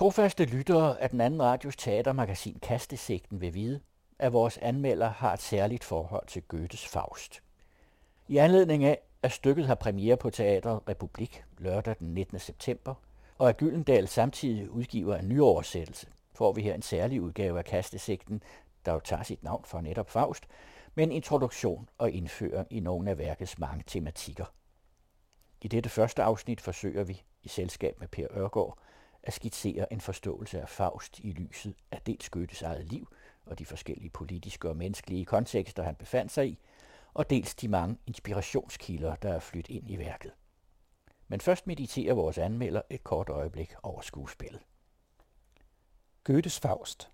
Trofaste lyttere af den anden radios teatermagasin Kastesigten vil vide, at vores anmelder har et særligt forhold til Goethes Faust. I anledning af, at stykket har premiere på Teater Republik lørdag den 19. september, og at Gyldendal samtidig udgiver en nyoversættelse, får vi her en særlig udgave af Kastesigten, der jo tager sit navn fra netop Faust, med en introduktion og indføring i nogle af værkets mange tematikker. I dette første afsnit forsøger vi, i selskab med Per Ørgaard, at skitsere en forståelse af Faust i lyset af dels Goethes eget liv og de forskellige politiske og menneskelige kontekster, han befandt sig i, og dels de mange inspirationskilder, der er flyttet ind i værket. Men først mediterer vores anmelder et kort øjeblik over skuespillet. Goethes Faust.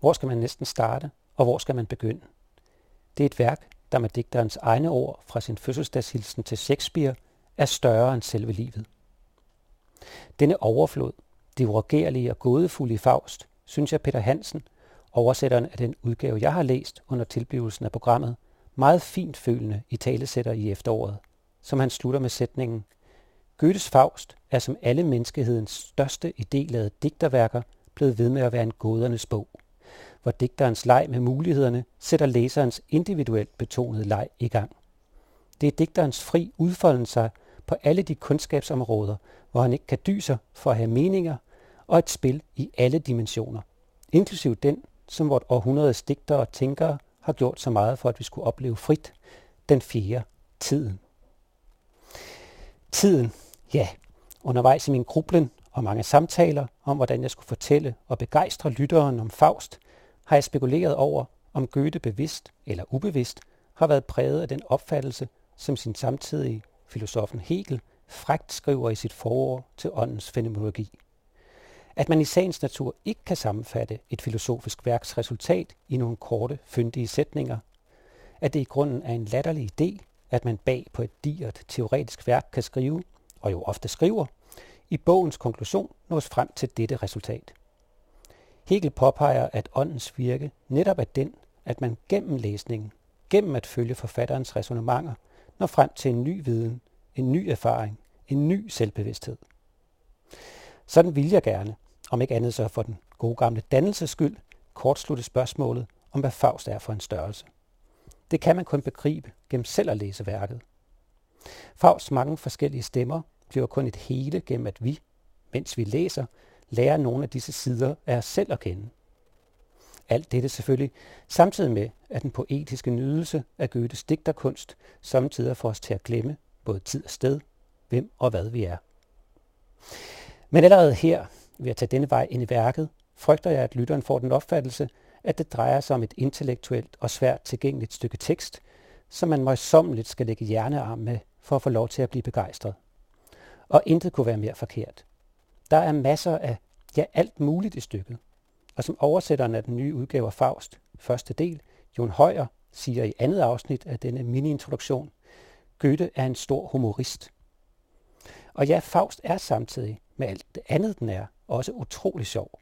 Hvor skal man næsten starte, og hvor skal man begynde? Det er et værk, der med digterens egne ord fra sin fødselsdagshilsen til Shakespeare er større end selve livet. Denne overflod, det uregerlige og gådefulde i Faust, synes jeg Peter Hansen, oversætteren af den udgave, jeg har læst under tilblivelsen af programmet, meget fint følende i talesætter i efteråret, som han slutter med sætningen Goethes Faust er som alle menneskehedens største idéladede digterværker blevet ved med at være en gådernes bog, hvor digterens leg med mulighederne sætter læserens individuelt betonede leg i gang. Det er digterens fri udfolden sig på alle de kundskabsområder, hvor han ikke kan dyse for at have meninger og et spil i alle dimensioner, inklusiv den, som vort århundredes digtere og tænkere har gjort så meget for, at vi skulle opleve frit, den fjerde, tiden. Tiden, ja, undervejs i min grublen og mange samtaler om, hvordan jeg skulle fortælle og begejstre lytteren om Faust, har jeg spekuleret over, om Goethe bevidst eller ubevidst har været præget af den opfattelse, som sin samtidige filosofen Hegel frægt skriver i sit forord til åndens fenomenologi. At man i sagens natur ikke kan sammenfatte et filosofisk værks resultat i nogle korte, fyndige sætninger. At det i grunden er en latterlig idé, at man bag på et digert teoretisk værk kan skrive, og jo ofte skriver, i bogens konklusion nås frem til dette resultat. Hegel påpeger, at åndens virke netop er den, at man gennem læsningen, gennem at følge forfatterens resonemanger, når frem til en ny viden, en ny erfaring, en ny selvbevidsthed. Sådan vil jeg gerne, om ikke andet så for den gode gamle dannelses skyld, kortslutte spørgsmålet om, hvad Faust er for en størrelse. Det kan man kun begribe gennem selv at læse værket. Fausts mange forskellige stemmer bliver kun et hele gennem, at vi, mens vi læser, lærer nogle af disse sider af os selv at kende. Alt dette selvfølgelig samtidig med, at den poetiske nydelse af Goethes digterkunst samtidig får os til at glemme både tid og sted, hvem og hvad vi er. Men allerede her, ved at tage denne vej ind i værket, frygter jeg, at lytteren får den opfattelse, at det drejer sig om et intellektuelt og svært tilgængeligt stykke tekst, som man møjsommeligt skal lægge hjernearm med for at få lov til at blive begejstret. Og intet kunne være mere forkert. Der er masser af, ja alt muligt i stykket. Og som oversætteren af den nye udgave af Faust, første del, Jon Højer, siger i andet afsnit af denne mini-introduktion, Goethe er en stor humorist. Og ja, Faust er samtidig med alt det andet, den er, også utrolig sjov.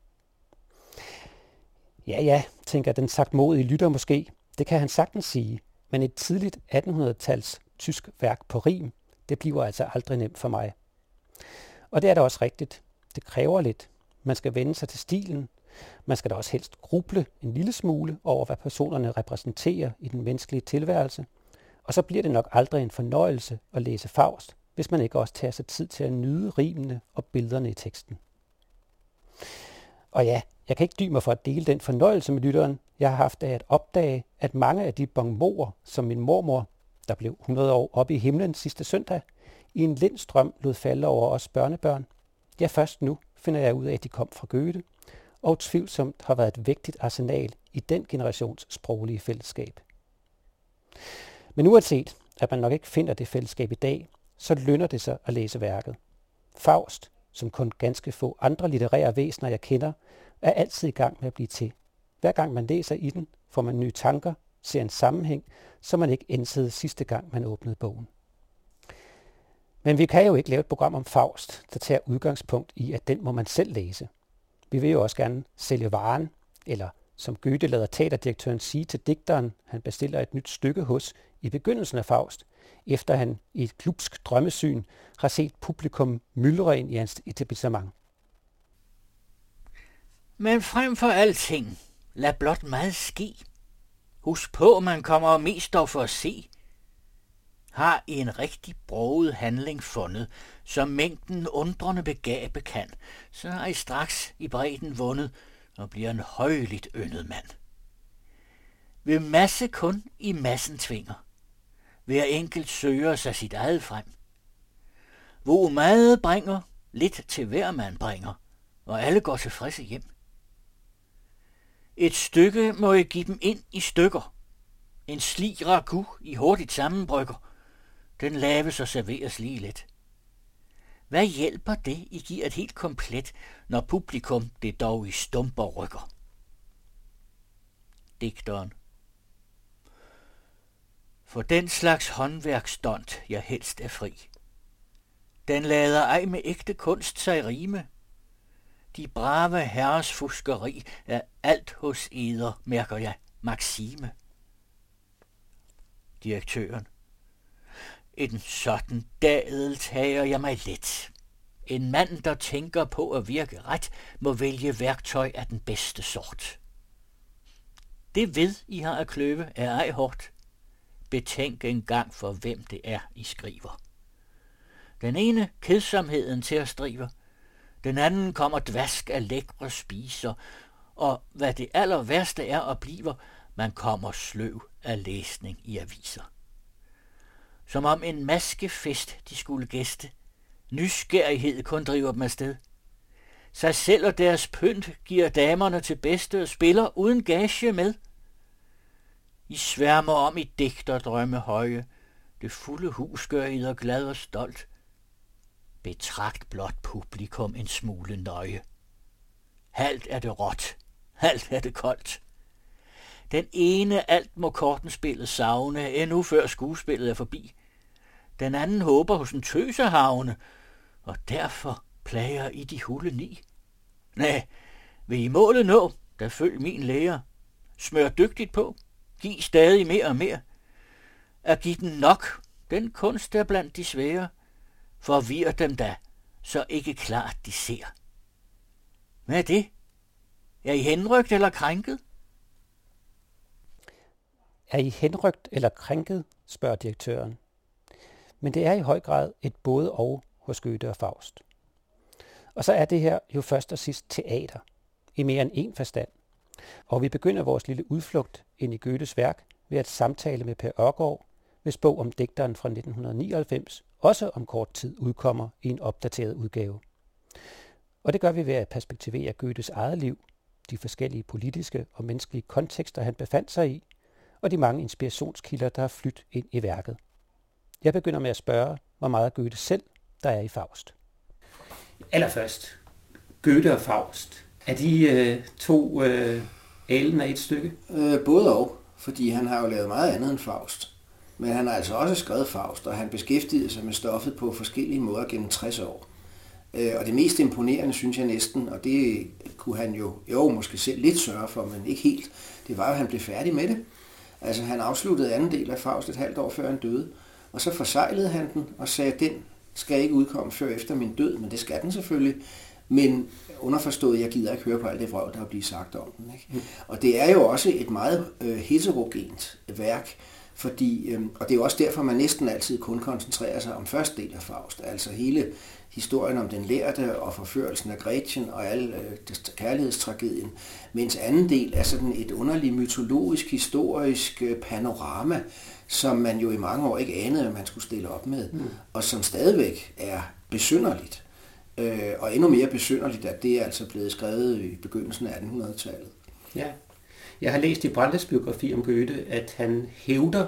Ja, ja, tænker den sagt modige lytter måske. Det kan han sagtens sige, men et tidligt 1800-tals tysk værk på rim, det bliver altså aldrig nemt for mig. Og det er da også rigtigt. Det kræver lidt. Man skal vende sig til stilen. Man skal da også helst gruble en lille smule over, hvad personerne repræsenterer i den menneskelige tilværelse. Og så bliver det nok aldrig en fornøjelse at læse Faust, hvis man ikke også tager sig tid til at nyde rimene og billederne i teksten. Og ja, jeg kan ikke dy mig for at dele den fornøjelse med lytteren, jeg har haft af at opdage, at mange af de bongmorer, som min mormor, der blev 100 år oppe i himlen sidste søndag, i en lindstrøm lod falde over os børnebørn, ja først nu finder jeg ud af, at de kom fra Goethe, og tvivlsomt har været et vigtigt arsenal i den generations sproglige fællesskab. Men uanset, at man nok ikke finder det fællesskab i dag, så lønner det sig at læse værket. Faust, som kun ganske få andre litterære væsener, jeg kender, er altid i gang med at blive til. Hver gang man læser i den, får man nye tanker, ser en sammenhæng, som man ikke indsede sidste gang, man åbnede bogen. Men vi kan jo ikke lave et program om Faust, der tager udgangspunkt i, at den må man selv læse. Vi vil jo også gerne sælge varen, eller som Goethe lader teaterdirektøren sige til digteren, han bestiller et nyt stykke hos i begyndelsen af Faust, efter han i et klubsk drømmesyn har set publikum myldre ind i hans etablissement. Men frem for alting, lad blot meget ske. Husk på, man kommer mest dog for at se. Har i en rigtig broget handling fundet, som mængden undrende begabe kan, så er I straks i bredden vundet og bliver en højligt yndet mand. Ved masse kun i massen tvinger. Hver enkelt søger sig sit eget frem. Hvor meget bringer, lidt til hver man bringer, og alle går tilfredse hjem. Et stykke må jeg give dem ind i stykker. En slig ragu i hurtigt sammenbrygger. Den laves og serveres lige lidt. Hvad hjælper det, I giver et helt komplet, når publikum det dog i stumper rykker? Digteren for den slags håndværksdont jeg helst er fri. Den lader ej med ægte kunst sig rime. De brave herres fuskeri er alt hos eder, mærker jeg, Maxime. Direktøren. En sådan dadel tager jeg mig let. En mand, der tænker på at virke ret, må vælge værktøj af den bedste sort. Det ved I har at kløve er ej hårdt. Betænk en gang for hvem det er, I skriver. Den ene kedsomheden til at strive, den anden kommer dvask af lækre spiser, og hvad det aller værste er og bliver, man kommer sløv af læsning i aviser. Som om en maskefest de skulle gæste. Nysgerrighed kun driver dem afsted. Sig selv og deres pynt giver damerne til bedste og spiller uden gage med. I sværmer om i digter drømme høje. Det fulde hus gør I glad og stolt. Betragt blot publikum en smule nøje. Halt er det råt, halt er det koldt. Den ene alt må kortenspillet savne, endnu før skuespillet er forbi. Den anden håber hos en tøsehavne, og derfor plager I de hulde ni. Næh, vil I målet nå, der følg min læger. Smør dygtigt på, giv stadig mere og mere. At give den nok, den kunst er blandt de svære. Forvirr dem da, så ikke klart de ser. Hvad er det? Er I henrygt eller krænket? Er I henrygt eller krænket, spørger direktøren. Men det er i høj grad et både og hos Goethe og Faust. Og så er det her jo først og sidst teater, i mere end en forstand. Og vi begynder vores lille udflugt ind i Goethes værk ved at samtale med Per Ørgaard, hvis bog om digteren fra 1999 også om kort tid udkommer i en opdateret udgave. Og det gør vi ved at perspektivere Goethes eget liv, de forskellige politiske og menneskelige kontekster, han befandt sig i, og de mange inspirationskilder, der har flyttet ind i værket. Jeg begynder med at spørge, hvor meget Goethe selv der er i Faust. Allerførst, Goethe og Faust. Er de øh, to øh, alen af et stykke? Øh, både og, fordi han har jo lavet meget andet end Faust. Men han har altså også skrevet Faust, og han beskæftigede sig med stoffet på forskellige måder gennem 60 år. Øh, og det mest imponerende, synes jeg næsten, og det kunne han jo, jo måske selv lidt sørge for, men ikke helt, det var at han blev færdig med det. Altså han afsluttede anden del af Faust et halvt år før han døde, og så forsejlede han den og sagde, den skal ikke udkomme før efter min død, men det skal den selvfølgelig. Men underforstået, jeg gider ikke høre på alt det vrøv, der er blevet sagt om den. Ikke? Mm. Og det er jo også et meget øh, heterogent værk, fordi, øh, og det er jo også derfor, man næsten altid kun koncentrerer sig om første del af Faust, altså hele historien om den lærte og forførelsen af Gretchen og al øh, kærlighedstragedien, mens anden del er sådan et underligt mytologisk, historisk øh, panorama, som man jo i mange år ikke anede, at man skulle stille op med, mm. og som stadigvæk er besynderligt. Øh, og endnu mere besynderligt, at det er altså blevet skrevet i begyndelsen af 1800-tallet. Ja. Jeg har læst i Brandes biografi om Goethe, at han hævder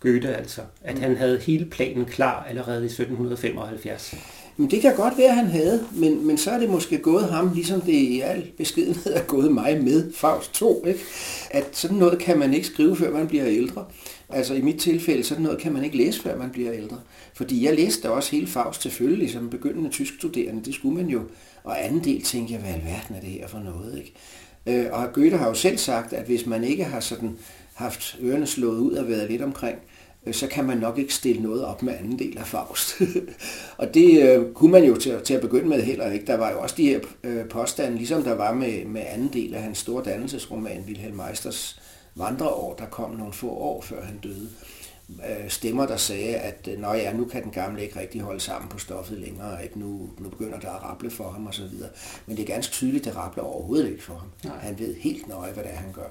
Goethe altså, at mm. han havde hele planen klar allerede i 1775. Men det kan godt være, at han havde, men, men så er det måske gået ham, ligesom det i al beskedenhed er gået mig med Faust 2, ikke? at sådan noget kan man ikke skrive, før man bliver ældre. Altså i mit tilfælde, sådan noget kan man ikke læse, før man bliver ældre. Fordi jeg læste også hele Faust selvfølgelig, som begyndende tysk studerende, det skulle man jo. Og anden del tænkte jeg, hvad alverden er det her for noget, ikke? Øh, og Goethe har jo selv sagt, at hvis man ikke har sådan haft ørerne slået ud og været lidt omkring, øh, så kan man nok ikke stille noget op med anden del af Faust. og det øh, kunne man jo til, til at begynde med heller ikke. Der var jo også de her øh, påstande, ligesom der var med, med anden del af hans store dannelsesroman, Wilhelm Meisters vandreår, der kom nogle få år før han døde. Øh, stemmer, der sagde, at øh, Nå ja, nu kan den gamle ikke rigtig holde sammen på stoffet længere, ikke? Nu, nu begynder der at rable for ham osv. Men det er ganske tydeligt, det rabler overhovedet ikke for ham. Nej. Han ved helt nøje, hvad det er, han gør.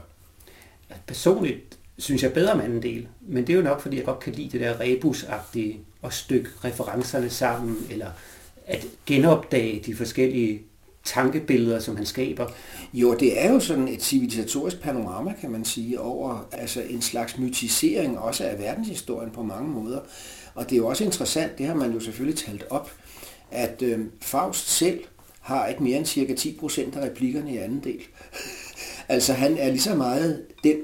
Personligt synes jeg bedre om anden del, men det er jo nok, fordi jeg godt kan lide det der rebusagtige og stykke referencerne sammen, eller at genopdage de forskellige tankebilleder, som han skaber. Jo, det er jo sådan et civilisatorisk panorama, kan man sige, over altså en slags mytisering også af verdenshistorien på mange måder. Og det er jo også interessant, det har man jo selvfølgelig talt op, at øh, Faust selv har ikke mere end cirka 10% af replikkerne i anden del altså han er lige så meget den,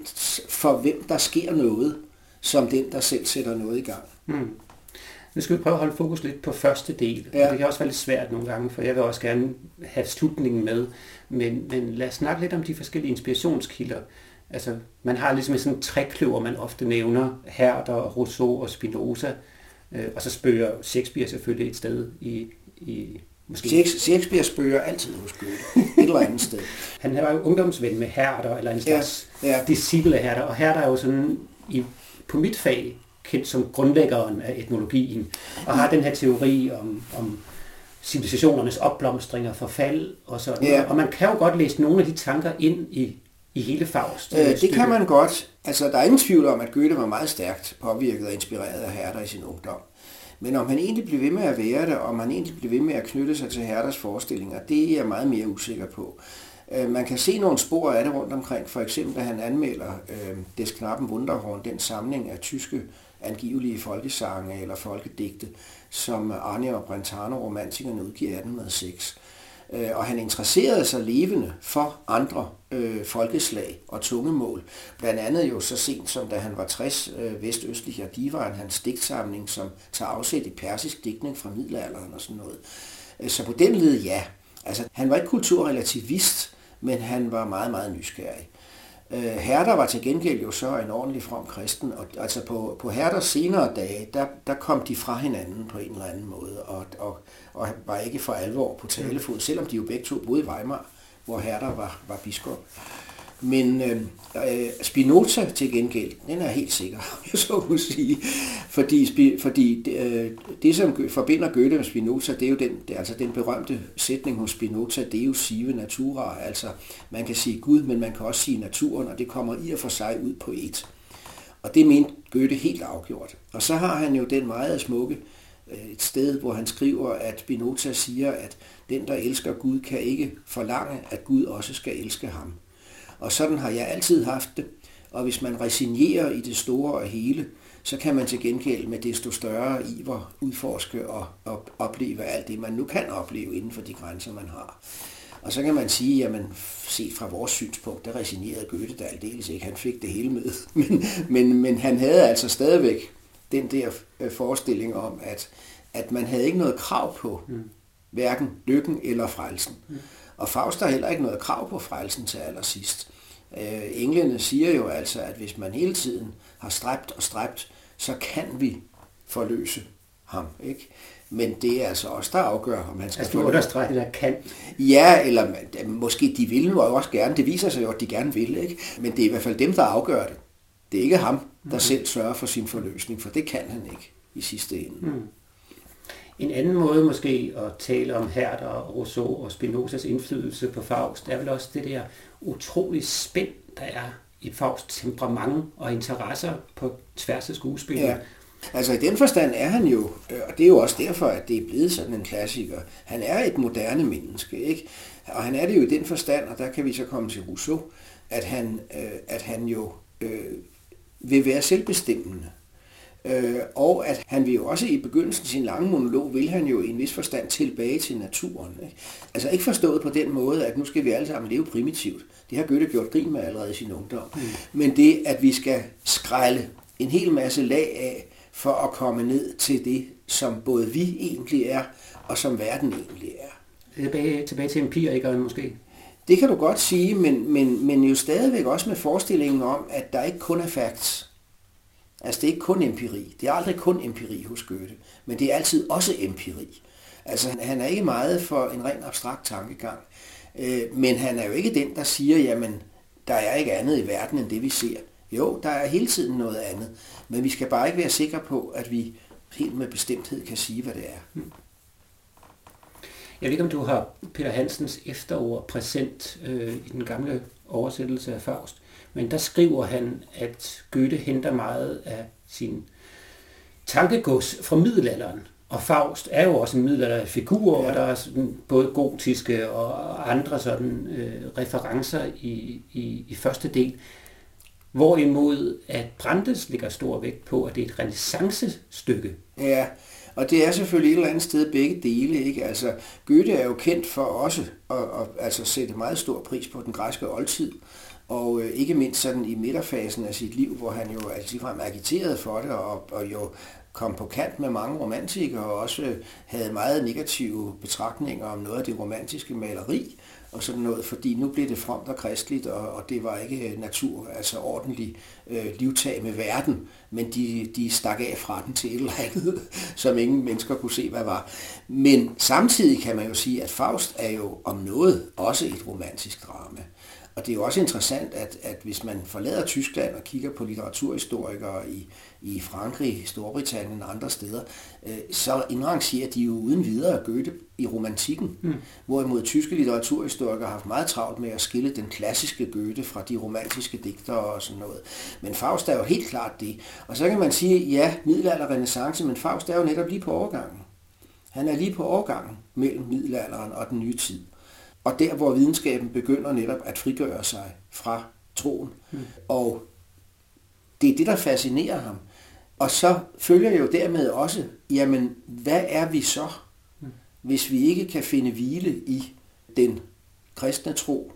for hvem der sker noget, som den, der selv sætter noget i gang. Hmm. Nu skal vi prøve at holde fokus lidt på første del. Ja. Og det kan også være lidt svært nogle gange, for jeg vil også gerne have slutningen med. Men, men lad os snakke lidt om de forskellige inspirationskilder. Altså, man har ligesom sådan en trækløver, man ofte nævner, Herder, Rousseau og Spinoza. Øh, og så spørger Shakespeare selvfølgelig et sted i, i Måske. Shakespeare spørger altid hos Goethe, et eller andet sted. Han var jo ungdomsven med Herder, eller en slags ja, ja. disciple af Herder, og Herder er jo sådan, i, på mit fag, kendt som grundlæggeren af etnologien, og har den her teori om, om civilisationernes opblomstring og forfald og sådan ja. Og man kan jo godt læse nogle af de tanker ind i, i hele Faust. Øh, det kan man godt. Altså, der er ingen tvivl om, at Goethe var meget stærkt påvirket og inspireret af Herder i sin ungdom. Men om han egentlig blev ved med at være det, og om han egentlig blev ved med at knytte sig til Herders forestillinger, det er jeg meget mere usikker på. Øh, man kan se nogle spor af det rundt omkring, for eksempel da han anmelder øh, Des Knappen Wunderhorn, den samling af tyske angivelige folkesange eller folkedigte, som Arne og Brentano romantikerne udgiver i 1806. Øh, og han interesserede sig levende for andre øh, folkeslag og tungemål. Blandt andet jo så sent som da han var 60 øh, vestøstlig og Divan, hans digtsamling, som tager afsæt i persisk digtning fra middelalderen og sådan noget. Øh, så på den led ja. Altså, han var ikke kulturrelativist, men han var meget, meget nysgerrig. Øh, Herder var til gengæld jo så en ordentlig from kristen, og altså på, på Herders senere dage, der, der kom de fra hinanden på en eller anden måde, og, og, og var ikke for alvor på talefod, selvom de jo begge to boede i Weimar, hvor Herder var, var biskop. Men øhm, øh, Spinoza til gengæld, den er helt sikker, jeg så må sige. Fordi, fordi øh, det, som forbinder Goethe med Spinoza, det er jo den, det er altså den berømte sætning hos Spinoza, Deus sive natura. Altså, man kan sige Gud, men man kan også sige naturen, og det kommer i og for sig ud på et. Og det mente Goethe helt afgjort. Og så har han jo den meget smukke øh, Øh, et sted, hvor han skriver, at Spinoza siger, at den, der elsker Gud, kan ikke forlange, at Gud også skal elske ham. Og sådan har jeg altid haft det. Og hvis man resignerer i det store og hele, så kan man til gengæld med desto større iver udforske og, og opleve alt det, man nu kan opleve inden for de grænser, man har. Og så kan man sige, jamen set fra vores synspunkt, der resignerede Goethe da aldeles ikke. Han fik det hele med. Men, men, men han havde altså stadigvæk den der øh, forestilling om, at, at man havde ikke noget krav på mm. hverken lykken eller frelsen. Mm. Og Faust har heller ikke noget krav på frelsen til allersidst. Øh, englene siger jo altså, at hvis man hele tiden har stræbt og stræbt, så kan vi forløse ham. Ikke? Men det er altså også der afgør, om han skal altså, du understreger, der kan. Ja, eller måske de vil jo også gerne. Det viser sig jo, at de gerne vil. Ikke? Men det er i hvert fald dem, der afgør det. Det er ikke ham, der mm. selv sørger for sin forløsning, for det kan han ikke i sidste ende. Mm. En anden måde måske at tale om Herder, Rousseau og Spinozas indflydelse på Faust, er vel også det der utrolig spænd, der er i Faust temperament og interesser på tværs af skuespillet. Ja. Altså i den forstand er han jo, øh, og det er jo også derfor, at det er blevet sådan en klassiker, han er et moderne menneske, ikke? Og han er det jo i den forstand, og der kan vi så komme til Rousseau, at han, øh, at han jo øh, vil være selvbestemmende. Øh, og at han vil jo også i begyndelsen sin lange monolog, vil han jo i en vis forstand tilbage til naturen. Ikke? Altså ikke forstået på den måde, at nu skal vi alle sammen leve primitivt. Det har Goethe gjort grin med allerede i sin ungdom. Mm. Men det, at vi skal skrælle en hel masse lag af, for at komme ned til det, som både vi egentlig er, og som verden egentlig er. Tilbage, tilbage til empirikeren måske? Det kan du godt sige, men, men, men jo stadigvæk også med forestillingen om, at der ikke kun er facts Altså det er ikke kun empiri. Det er aldrig kun empiri hos Goethe, men det er altid også empiri. Altså han er ikke meget for en ren abstrakt tankegang, øh, men han er jo ikke den, der siger, jamen der er ikke andet i verden end det vi ser. Jo, der er hele tiden noget andet, men vi skal bare ikke være sikre på, at vi helt med bestemthed kan sige, hvad det er. Hmm. Jeg ved ikke, om du har Peter Hansens efterord præsent øh, i den gamle oversættelse af Faust, men der skriver han, at Goethe henter meget af sin tankegods fra middelalderen. Og Faust er jo også en middelalderlig figur, ja. og der er sådan både gotiske og andre sådan øh, referencer i, i, i første del. Hvorimod at Brandes ligger stor vægt på, at det er et renaissancestykke. Ja, og det er selvfølgelig et eller andet sted begge dele. Ikke? Altså, Goethe er jo kendt for også at, at, altså sætte meget stor pris på den græske oldtid. Og øh, ikke mindst sådan i midterfasen af sit liv, hvor han jo altså ligefrem agiterede for det, og, og jo kom på kant med mange romantikere, og også øh, havde meget negative betragtninger om noget af det romantiske maleri og sådan noget, fordi nu blev det fromt og kristligt, og, og det var ikke øh, natur, altså ordentlig øh, livtag med verden, men de, de stak af fra den til et eller andet, som ingen mennesker kunne se, hvad var. Men samtidig kan man jo sige, at Faust er jo om noget også et romantisk drama. Og det er jo også interessant, at, at hvis man forlader Tyskland og kigger på litteraturhistorikere i, i Frankrig, Storbritannien og andre steder, øh, så indrangerer de jo uden videre Goethe i romantikken. Mm. Hvorimod tyske litteraturhistorikere har haft meget travlt med at skille den klassiske Goethe fra de romantiske digtere og sådan noget. Men Faust er jo helt klart det. Og så kan man sige, ja, middelalder og renaissance, men Faust er jo netop lige på overgangen. Han er lige på overgangen mellem middelalderen og den nye tid. Og der, hvor videnskaben begynder netop at frigøre sig fra troen. Mm. Og det er det, der fascinerer ham. Og så følger jo dermed også, jamen, hvad er vi så, mm. hvis vi ikke kan finde hvile i den kristne tro,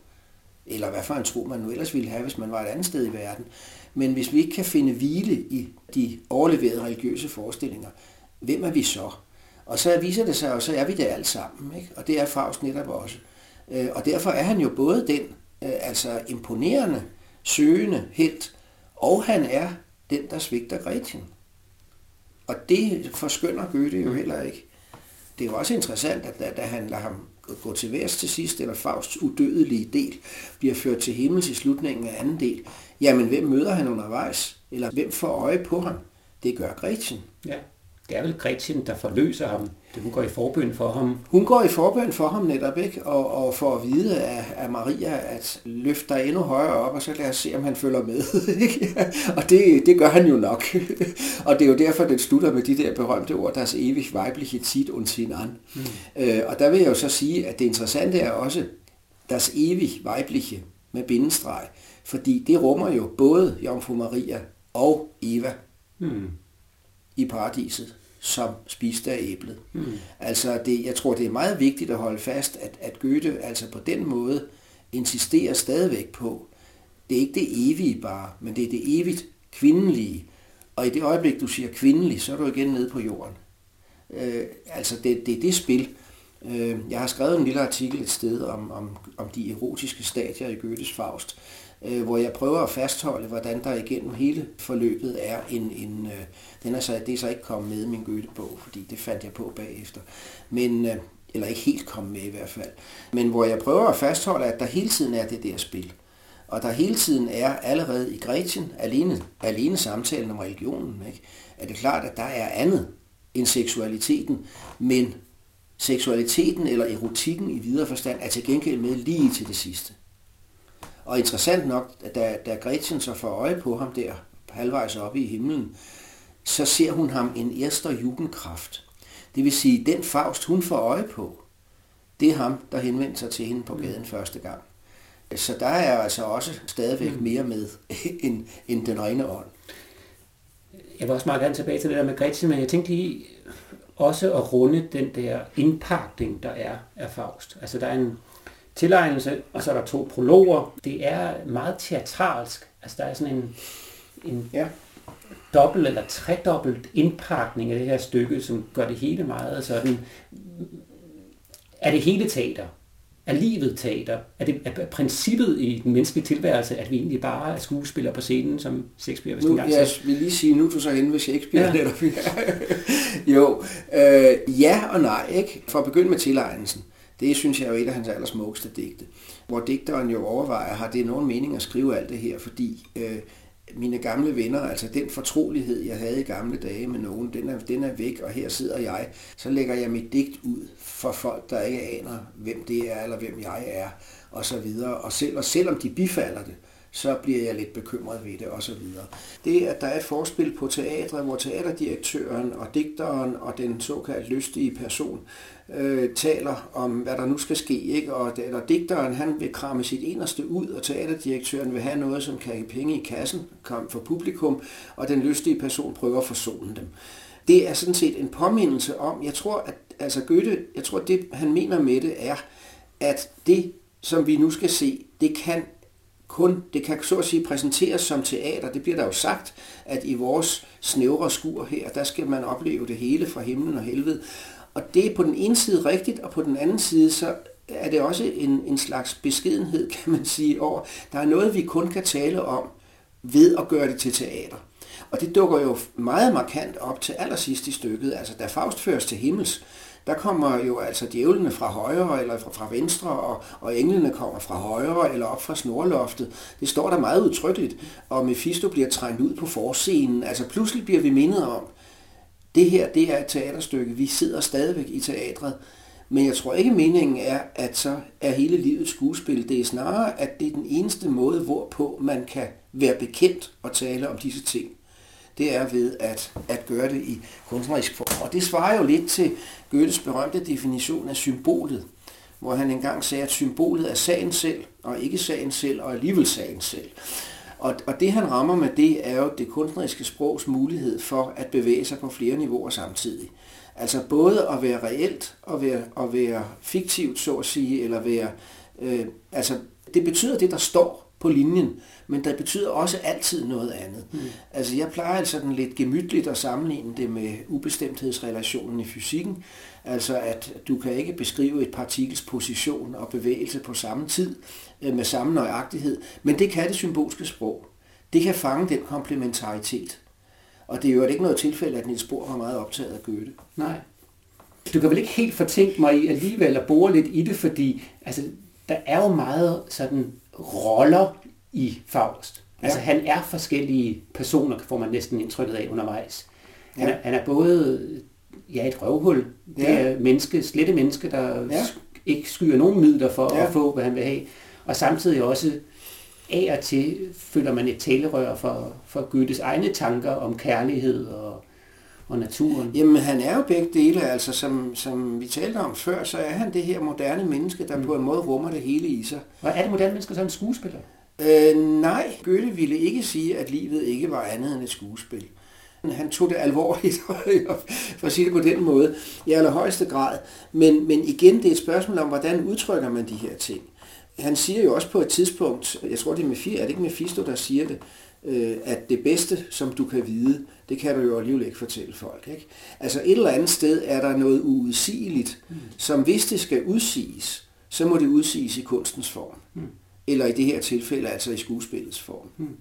eller hvad for en tro man nu ellers ville have, hvis man var et andet sted i verden. Men hvis vi ikke kan finde hvile i de overleverede religiøse forestillinger, hvem er vi så? Og så viser det sig, og så er vi det alle sammen. Ikke? Og det er Faust netop også. Øh, og derfor er han jo både den øh, altså imponerende, søgende helt, og han er den, der svigter Gretchen. Og det forskynder Goethe jo heller ikke. Det er jo også interessant, at da, da han lader ham gå til værs til sidst, eller Fausts udødelige del, bliver ført til himmel i slutningen af anden del, jamen hvem møder han undervejs? Eller hvem får øje på ham? Det gør Gretchen. Ja det er vel Gretchen, der forløser ham. Det, hun går i forbøn for ham. Hun går i forbøn for ham netop, ikke? Og, og får at vide af, af Maria, at løft dig endnu højere op, og så lad os se, om han følger med. Ikke? og det, det gør han jo nok. og det er jo derfor, den slutter med de der berømte ord, deres evig weibliche Tid und sin an. Mm. Øh, og der vil jeg jo så sige, at det interessante er også deres evig weibliche med bindestreg, fordi det rummer jo både Jomfru Maria og Eva. Mm i paradiset, som spiste af æblet. Mm. Altså, det, jeg tror, det er meget vigtigt at holde fast, at, at Goethe altså på den måde insisterer stadigvæk på, det er ikke det evige bare, men det er det evigt kvindelige. Og i det øjeblik, du siger kvindelig, så er du igen nede på jorden. Øh, altså, det, det er det spil. Øh, jeg har skrevet en lille artikel et sted om, om, om de erotiske stadier i Goethes Faust, øh, hvor jeg prøver at fastholde, hvordan der igennem hele forløbet er en... en øh, den er så, det er så ikke kommet med i min Goethe-bog, fordi det fandt jeg på bagefter. Men, øh, eller ikke helt kommet med i hvert fald. Men hvor jeg prøver at fastholde, at der hele tiden er det der spil. Og der hele tiden er allerede i Gretchen, alene, alene samtalen om religionen, ikke? er det klart, at der er andet end seksualiteten, men seksualiteten eller erotikken i videre forstand er til gengæld med lige til det sidste. Og interessant nok, da, da Gretchen så får øje på ham der, halvvejs oppe i himlen, så ser hun ham en Erster Jugendkraft. Det vil sige, den Faust, hun får øje på, det er ham, der henvendte sig til hende på gaden første gang. Så der er altså også stadigvæk mm. mere med end, end den rene ånd. Jeg vil også meget gerne tilbage til det der med Gretchen, men jeg tænkte lige også at runde den der indpakning, der er af Faust. Altså der er en tilegnelse, og så er der to prologer. Det er meget teatralsk. Altså der er sådan en, en ja. dobbelt eller tredobbelt indpakning af det her stykke, som gør det hele meget sådan... Er det hele teater? er livet teater? Er det er princippet i den menneskelige tilværelse, at vi egentlig bare er skuespillere på scenen, som Shakespeare hvis nu, gang Jeg vil lige sige, nu er du så henne ved Shakespeare ja. netop. jo, øh, ja og nej, ikke? For at begynde med tilegnelsen. Det synes jeg er jo et af hans allersmukkeste digte. Hvor digteren jo overvejer, har det nogen mening at skrive alt det her, fordi øh, mine gamle venner, altså den fortrolighed, jeg havde i gamle dage med nogen, den er, den er væk, og her sidder jeg. Så lægger jeg mit digt ud for folk, der ikke aner, hvem det er, eller hvem jeg er, og så videre. Og, selv, og selvom de bifalder det, så bliver jeg lidt bekymret ved det, og så videre. Det, at der er et forspil på teatret, hvor teaterdirektøren og digteren og den såkaldt lystige person øh, taler om, hvad der nu skal ske, ikke? Og, eller digteren han vil kramme sit inderste ud, og teaterdirektøren vil have noget, som kan give penge i kassen kom for publikum, og den lystige person prøver at forsone dem. Det er sådan set en påmindelse om, jeg tror, at altså Goethe, jeg tror, at det han mener med det er, at det, som vi nu skal se, det kan kun, det kan så at sige præsenteres som teater. Det bliver der jo sagt, at i vores snævre skur her, der skal man opleve det hele fra himlen og helvede. Og det er på den ene side rigtigt, og på den anden side, så er det også en, en slags beskedenhed, kan man sige, over, der er noget, vi kun kan tale om ved at gøre det til teater. Og det dukker jo meget markant op til allersidst i stykket. Altså, da Faust føres til himmels, der kommer jo altså djævlene fra højre eller fra, fra venstre, og, og englene kommer fra højre eller op fra snorloftet. Det står der meget udtrykkeligt, og Mephisto bliver trængt ud på forscenen. Altså pludselig bliver vi mindet om, det her det er et teaterstykke, vi sidder stadigvæk i teatret, men jeg tror ikke meningen er, at så er hele livet skuespil. Det er snarere, at det er den eneste måde, hvorpå man kan være bekendt og tale om disse ting det er ved at, at gøre det i kunstnerisk form. Og det svarer jo lidt til Goethes berømte definition af symbolet, hvor han engang sagde, at symbolet er sagen selv, og ikke sagen selv, og alligevel sagen selv. Og, og det han rammer med det, er jo det kunstneriske sprogs mulighed for at bevæge sig på flere niveauer samtidig. Altså både at være reelt og være, at være fiktivt, så at sige, eller være... Øh, altså, det betyder det, der står på linjen, men det betyder også altid noget andet. Mm. Altså jeg plejer altså sådan lidt gemytligt at sammenligne det med ubestemthedsrelationen i fysikken, altså at du kan ikke beskrive et partikels position og bevægelse på samme tid med samme nøjagtighed, men det kan det symbolske sprog. Det kan fange den komplementaritet. Og det er jo ikke noget tilfælde, at Niels Bohr var meget optaget af Goethe. Nej. Du kan vel ikke helt fortænke mig i alligevel at bore lidt i det, fordi altså, der er jo meget sådan roller i Faust. Ja. Altså han er forskellige personer, får man næsten indtrykket af undervejs. Han, ja. er, han er både ja, et røvhul. Det ja. er menneske, slette menneske, der ja. ikke skyer nogen midler for ja. at få, hvad han vil have. Og samtidig også af og til føler man et talerør for, for Goethes egne tanker om kærlighed og, og naturen. Jamen han er jo begge dele, altså som, som vi talte om før, så er han det her moderne menneske, der mm. på en måde rummer det hele i sig. Og er det moderne menneske så en skuespiller? Øh, nej, Goethe ville ikke sige, at livet ikke var andet end et skuespil. Han tog det alvorligt, for at sige det på den måde, i allerhøjeste grad. Men, men igen, det er et spørgsmål om, hvordan udtrykker man de her ting. Han siger jo også på et tidspunkt, jeg tror det er, med, er det ikke Mephisto, der siger det, øh, at det bedste, som du kan vide, det kan du jo alligevel ikke fortælle folk. Ikke? Altså et eller andet sted er der noget uudsigeligt, mm. som hvis det skal udsiges, så må det udsiges i kunstens form. Mm eller i det her tilfælde altså i skuespillets form. Hmm.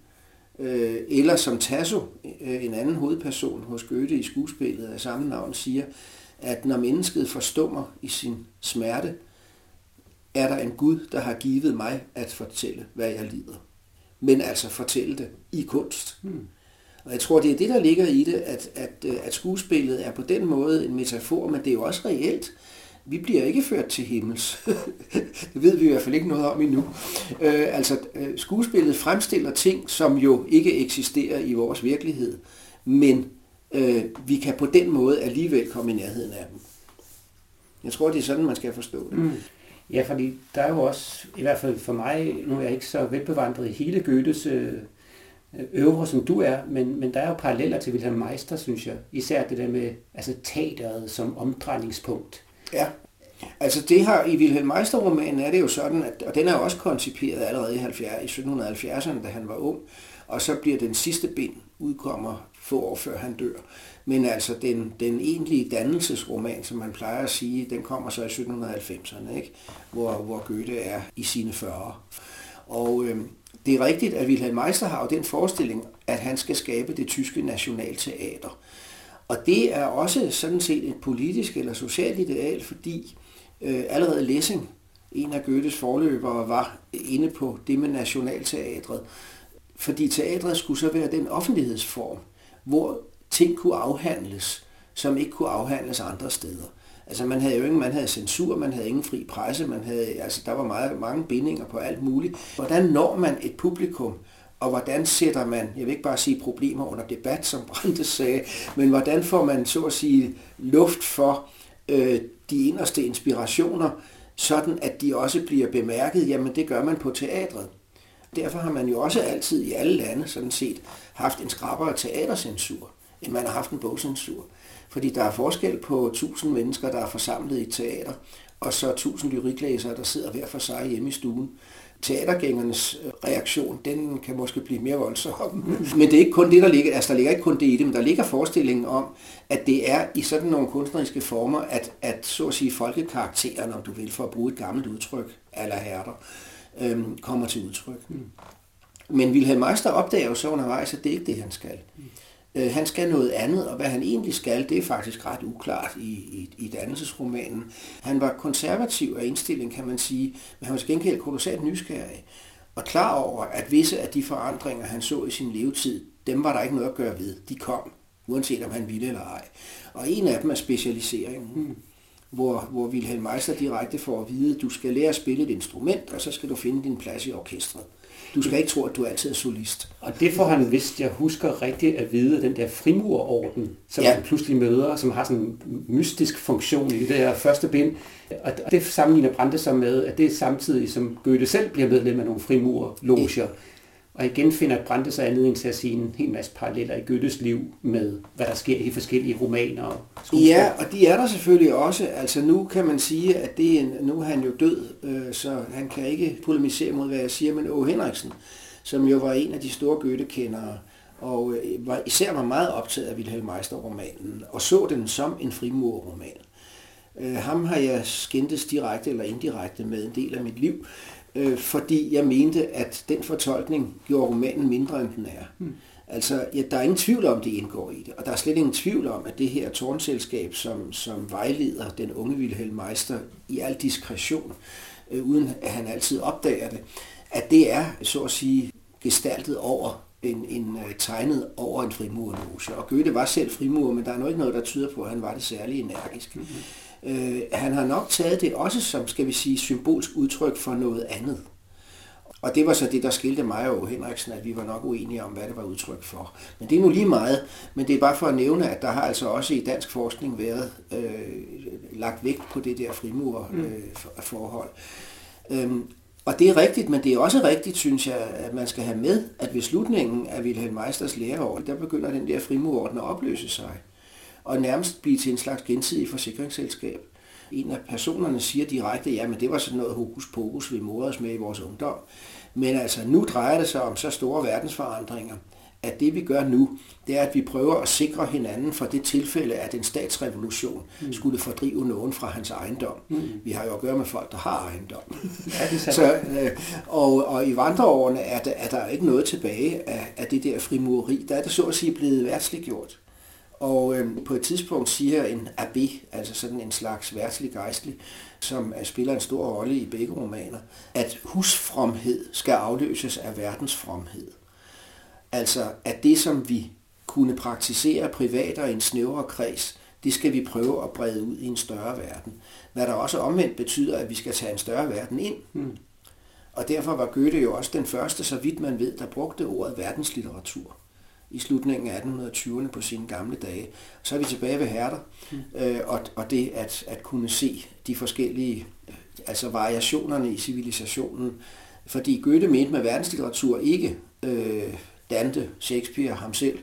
Øh, eller som Tasso, øh, en anden hovedperson hos Goethe i skuespillet af samme navn, siger, at når mennesket forstummer i sin smerte, er der en Gud, der har givet mig at fortælle, hvad jeg lider. Men altså fortælle det i kunst. Hmm. Og jeg tror, det er det, der ligger i det, at, at, øh, at skuespillet er på den måde en metafor, men det er jo også reelt vi bliver ikke ført til himmels. det ved vi i hvert fald ikke noget om endnu. Øh, altså, øh, skuespillet fremstiller ting, som jo ikke eksisterer i vores virkelighed, men øh, vi kan på den måde alligevel komme i nærheden af dem. Jeg tror, det er sådan, man skal forstå det. Mm. Ja, fordi der er jo også, i hvert fald for mig, nu er jeg ikke så velbevandret i hele Goethes øh, øvre, som du er, men, men der er jo paralleller til Wilhelm Meister, synes jeg. Især det der med altså teateret som omdrejningspunkt. Ja. Altså det her i Wilhelm Meister-romanen er det jo sådan, at, og den er jo også konciperet allerede i, 70, i 1770'erne, da han var ung, og så bliver den sidste bind udkommer få år før han dør. Men altså den, den egentlige dannelsesroman, som man plejer at sige, den kommer så i 1790'erne, ikke? Hvor, hvor Goethe er i sine 40'ere. Og øh, det er rigtigt, at Wilhelm Meister har jo den forestilling, at han skal skabe det tyske nationalteater. Og det er også sådan set et politisk eller socialt ideal, fordi øh, allerede Lessing, en af Goethes forløbere, var inde på det med nationalteatret. Fordi teatret skulle så være den offentlighedsform, hvor ting kunne afhandles, som ikke kunne afhandles andre steder. Altså man havde jo ingen, man havde censur, man havde ingen fri presse, man havde, altså der var meget, mange bindinger på alt muligt. Hvordan når man et publikum, og hvordan sætter man, jeg vil ikke bare sige problemer under debat, som Brandes sagde, men hvordan får man så at sige luft for øh, de inderste inspirationer, sådan at de også bliver bemærket, jamen det gør man på teatret. Derfor har man jo også altid i alle lande sådan set haft en skrappere teatercensur, end man har haft en bogcensur. Fordi der er forskel på 1000 mennesker, der er forsamlet i et teater, og så 1000 lyriklæsere, der sidder hver for sig hjemme i stuen. Teatergængernes øh, reaktion, den kan måske blive mere voldsom. Men det er ikke kun det, der ligger, altså der ligger ikke kun det i det, men der ligger forestillingen om, at det er i sådan nogle kunstneriske former, at, at så at sige folkekarakteren, om du vil, for at bruge et gammelt udtryk, eller herter, øhm, kommer til udtryk. Men Wilhelm Meister opdager jo så undervejs, at det ikke er det, han skal. Øh, han skal noget andet, og hvad han egentlig skal, det er faktisk ret uklart i, i, i dannelsesromanen. Han var konservativ af indstilling, kan man sige, men han var til gengæld kolossalt nysgerrig og klar over, at visse af de forandringer, han så i sin levetid, dem var der ikke noget at gøre ved. De kom, uanset om han ville eller ej. Og en af dem er specialiseringen, hmm. Hvor, hvor Wilhelm Meister direkte får at vide, at du skal lære at spille et instrument, og så skal du finde din plads i orkestret. Du skal ikke tro, at du altid er solist. Og det får han, hvis jeg husker rigtigt, at vide, den der frimurorden, som ja. han pludselig møder, som har sådan en mystisk funktion i det her første bind. Og det sammenligner Brande sig med, at det er samtidig, som Goethe selv bliver medlem af nogle frimurloger. Og igen finder Brandes sig anledning til at sige en hel masse paralleller i Goethes liv med, hvad der sker i forskellige romaner og Ja, og de er der selvfølgelig også. Altså nu kan man sige, at det er, nu er han jo død, øh, så han kan ikke polemisere mod, hvad jeg siger, men Åge Henriksen, som jo var en af de store Goethe-kendere, og øh, var, især var meget optaget af Wilhelm Meister-romanen, og så den som en frimurroman. Øh, ham har jeg skændtes direkte eller indirekte med en del af mit liv, øh, fordi jeg mente, at den fortolkning gjorde romanen mindre, end den er. Hmm. Altså, ja, der er ingen tvivl om, det indgår i det, og der er slet ingen tvivl om, at det her tårnselskab, som, som vejleder den unge Wilhelm Meister i al diskretion, øh, uden at han altid opdager det, at det er, så at sige, gestaltet over en, en uh, tegnet over en frimurerloge. Og Goethe var selv frimurer, men der er nok ikke noget, der tyder på, at han var det særlig energisk. Mm-hmm. Øh, han har nok taget det også som, skal vi sige, symbolsk udtryk for noget andet. Og det var så det, der skilte mig og Henriksen, at vi var nok uenige om, hvad det var udtryk for. Men det er nu lige meget, men det er bare for at nævne, at der har altså også i dansk forskning været øh, lagt vægt på det der frimurforhold. Øh, mm. øhm, og det er rigtigt, men det er også rigtigt, synes jeg, at man skal have med, at ved slutningen af Wilhelm Meisters læreår, der begynder den der frimurorden at opløse sig og nærmest blive til en slags gensidig forsikringsselskab. En af personerne siger direkte, ja, men det var sådan noget hokus pokus, vi morede os med i vores ungdom. Men altså, nu drejer det sig om så store verdensforandringer, at det vi gør nu, det er, at vi prøver at sikre hinanden for det tilfælde, at en statsrevolution mm. skulle fordrive nogen fra hans ejendom. Mm. Vi har jo at gøre med folk, der har ejendom. Ja, det er så, øh, og, og i vandreårene er der, er der ikke noget tilbage af, af det der frimureri. Der er det så at sige blevet værtsligt gjort. Og øh, på et tidspunkt siger en abbé, altså sådan en slags værtslig gejstlig, som spiller en stor rolle i begge romaner, at husfromhed skal afløses af verdensfromhed. Altså at det, som vi kunne praktisere privat og i en snævre kreds, det skal vi prøve at brede ud i en større verden. Hvad der også omvendt betyder, at vi skal tage en større verden ind. Mm. Og derfor var Goethe jo også den første, så vidt man ved, der brugte ordet verdenslitteratur i slutningen af 1820'erne på sine gamle dage. Så er vi tilbage ved Herder, mm. øh, og, og det at, at kunne se de forskellige, øh, altså variationerne i civilisationen. Fordi Goethe mente med verdenslitteratur ikke øh, Dante, Shakespeare, ham selv,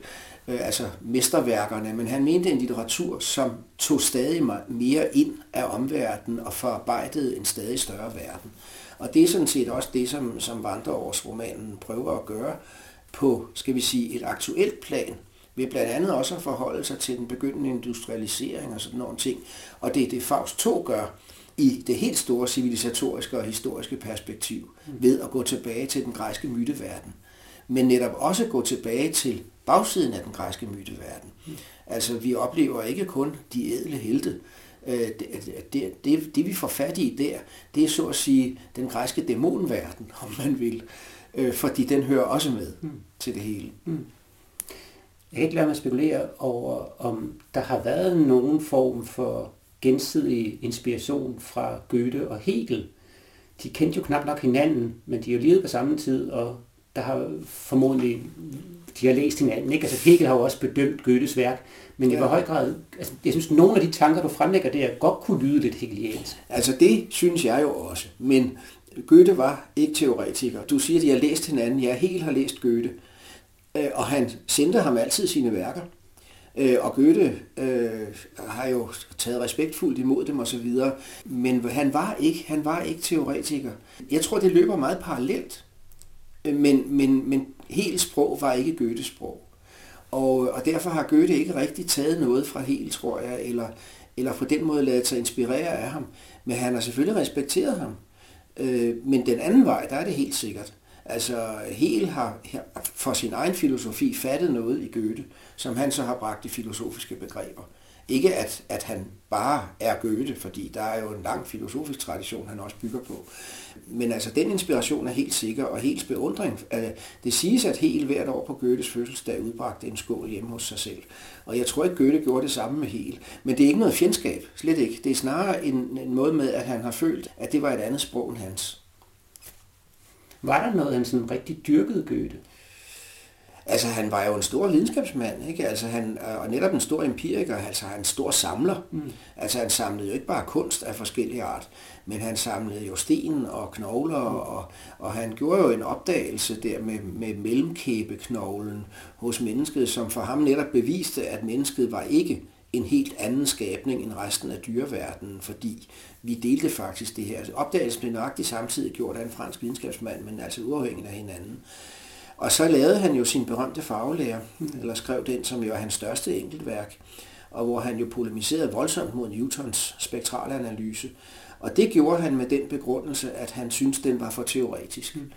øh, altså mesterværkerne, men han mente en litteratur, som tog stadig mere ind af omverdenen og forarbejdede en stadig større verden. Og det er sådan set også det, som, som Vandreårsromanen prøver at gøre på, skal vi sige, et aktuelt plan, ved blandt andet også at forholde sig til den begyndende industrialisering og sådan nogle ting. Og det er det Faust 2 gør i det helt store civilisatoriske og historiske perspektiv, ved at gå tilbage til den græske myteverden. Men netop også gå tilbage til bagsiden af den græske myteverden. Altså, vi oplever ikke kun de edle helte. Øh, det, det, det, det vi får fat i der, det er så at sige den græske dæmonverden, om man vil. Øh, fordi den hører også med mm. til det hele. Mm. Jeg kan ikke lade mig spekulere over, om der har været nogen form for gensidig inspiration fra Goethe og Hegel. De kendte jo knap nok hinanden, men de har levet på samme tid, og der har formodentlig, de har læst hinanden. Ikke? Altså Hegel har jo også bedømt Goethes værk, men i hvor høj grad, altså, jeg synes, nogle af de tanker, du fremlægger der, godt kunne lyde lidt hegeliansk. Altså det synes jeg jo også, men Goethe var ikke teoretiker. Du siger, at de har læst hinanden. Jeg helt har læst Goethe. Øh, og han sendte ham altid sine værker. Øh, og Goethe øh, har jo taget respektfuldt imod dem osv. Men han var ikke, han var ikke teoretiker. Jeg tror, det løber meget parallelt. Men, men, men helt sprog var ikke Goethes sprog. Og, og derfor har Goethe ikke rigtig taget noget fra helt, tror jeg, eller, eller på den måde lavet sig inspirere af ham. Men han har selvfølgelig respekteret ham. Øh, men den anden vej, der er det helt sikkert. Altså, Hegel har for sin egen filosofi fattet noget i Goethe, som han så har bragt i filosofiske begreber. Ikke at, at han bare er Goethe, fordi der er jo en lang filosofisk tradition, han også bygger på. Men altså, den inspiration er helt sikker, og helt beundring. Altså, det siges, at helt hvert år på Goethes fødselsdag udbragte en skål hjemme hos sig selv. Og jeg tror ikke, Goethe gjorde det samme med Hegel. Men det er ikke noget fjendskab, slet ikke. Det er snarere en, en måde med, at han har følt, at det var et andet sprog end hans. Var der noget, han sådan rigtig dyrkede Goethe? Altså, han var jo en stor videnskabsmand, ikke? Altså, han, og netop en stor empiriker, altså han en stor samler. Mm. Altså, han samlede jo ikke bare kunst af forskellige art, men han samlede jo sten og knogler, mm. og, og han gjorde jo en opdagelse der med, med mellemkæbeknoglen hos mennesket, som for ham netop beviste, at mennesket var ikke en helt anden skabning end resten af dyreverdenen, fordi vi delte faktisk det her. Altså, opdagelsen blev nøjagtigt samtidig gjort af en fransk videnskabsmand, men altså uafhængigt af hinanden. Og så lavede han jo sin berømte faglærer, eller skrev den, som jo er hans største enkeltværk, og hvor han jo polemiserede voldsomt mod Newtons spektralanalyse. Og det gjorde han med den begrundelse, at han syntes, den var for teoretisk. Mm.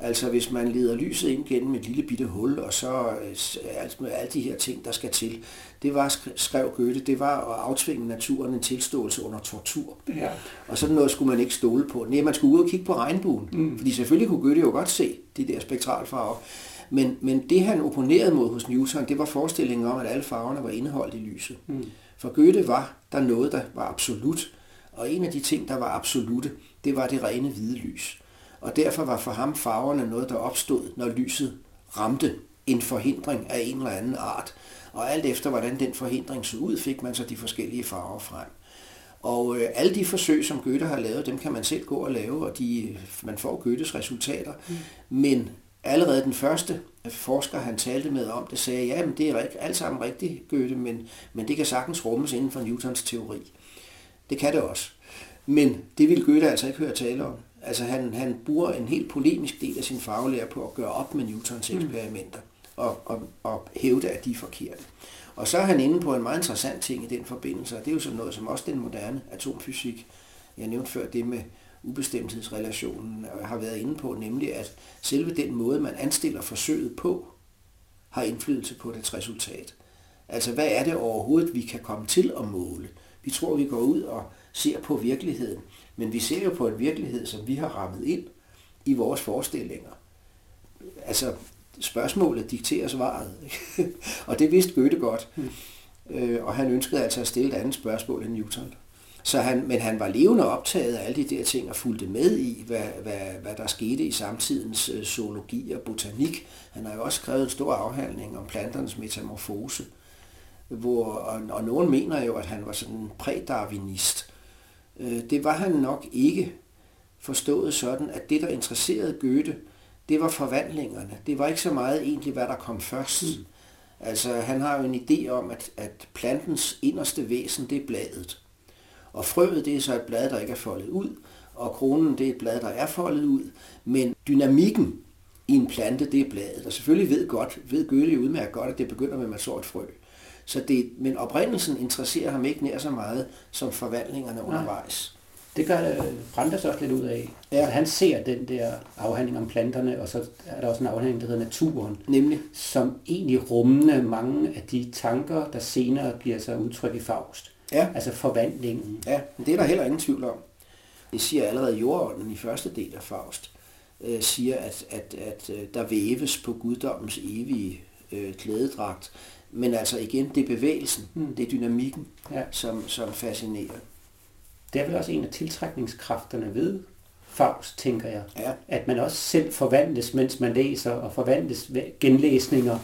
Altså hvis man leder lyset ind gennem et lille bitte hul, og så øh, alt med alle de her ting, der skal til, det var, skrev Goethe, det var at aftvinge naturen en tilståelse under tortur. Ja. Og sådan noget skulle man ikke stole på. Nej, man skulle ud og kigge på regnbuen, mm. fordi selvfølgelig kunne Goethe jo godt se de der spektralfarver. Men, men det han opponerede mod hos Newton, det var forestillingen om, at alle farverne var indeholdt i lyset. Mm. For Goethe var der noget, der var absolut, og en af de ting, der var absolute, det var det rene hvide lys og derfor var for ham farverne noget, der opstod, når lyset ramte en forhindring af en eller anden art. Og alt efter, hvordan den forhindring så ud, fik man så de forskellige farver frem. Og øh, alle de forsøg, som Goethe har lavet, dem kan man selv gå og lave, og de, man får Goethes resultater. Mm. Men allerede den første forsker, han talte med om det, sagde, ja, men det er alt sammen rigtigt, Goethe, men, men det kan sagtens rummes inden for Newtons teori. Det kan det også. Men det vil Goethe altså ikke høre tale om. Altså han, han bruger en helt polemisk del af sin faglærer på at gøre op med Newtons mm. eksperimenter og, og, og hævde, at de er forkerte. Og så er han inde på en meget interessant ting i den forbindelse, og det er jo sådan noget, som også den moderne atomfysik, jeg nævnte før det med ubestemthedsrelationen, har været inde på, nemlig at selve den måde, man anstiller forsøget på, har indflydelse på dets resultat. Altså, hvad er det overhovedet, vi kan komme til at måle? Vi tror, vi går ud og ser på virkeligheden, men vi ser jo på en virkelighed, som vi har rammet ind i vores forestillinger. Altså, spørgsmålet dikterer svaret. og det vidste Goethe godt. Mm. Øh, og han ønskede altså at stille et andet spørgsmål end Newton. Så han, men han var levende optaget af alle de der ting og fulgte med i, hvad, hvad, hvad der skete i samtidens øh, zoologi og botanik. Han har jo også skrevet en stor afhandling om planternes metamorfose. Hvor, og, og nogen mener jo, at han var sådan en prædarwinist. Øh, det var han nok ikke forstået sådan, at det, der interesserede Goethe, det var forvandlingerne. Det var ikke så meget egentlig, hvad der kom først. Mm. Altså, han har jo en idé om, at, at plantens inderste væsen, det er bladet. Og frøet, det er så et blad, der ikke er foldet ud, og kronen, det er et blad, der er foldet ud. Men dynamikken i en plante, det er bladet. Og selvfølgelig ved godt, ved Gøle udmærket godt, at det begynder med, at man så et frø. Så det, men oprindelsen interesserer ham ikke nær så meget som forvandlingerne undervejs. Det gør Brandes også lidt ud af. Ja. Altså, han ser den der afhandling om planterne, og så er der også en afhandling, der hedder Naturen. Nemlig? Som egentlig rummende mange af de tanker, der senere giver sig udtryk i Faust. Ja. Altså forvandlingen. Ja, men det er der heller ingen tvivl om. Det siger allerede jordånden i første del af Faust, øh, siger, at, at, at øh, der væves på guddommens evige øh, klædedragt. Men altså igen, det er bevægelsen, mm. det er dynamikken, ja. som, som fascinerer. Det er vel også en af tiltrækningskræfterne ved Faust, tænker jeg. Ja. At man også selv forvandles, mens man læser, og forvandles ved genlæsninger.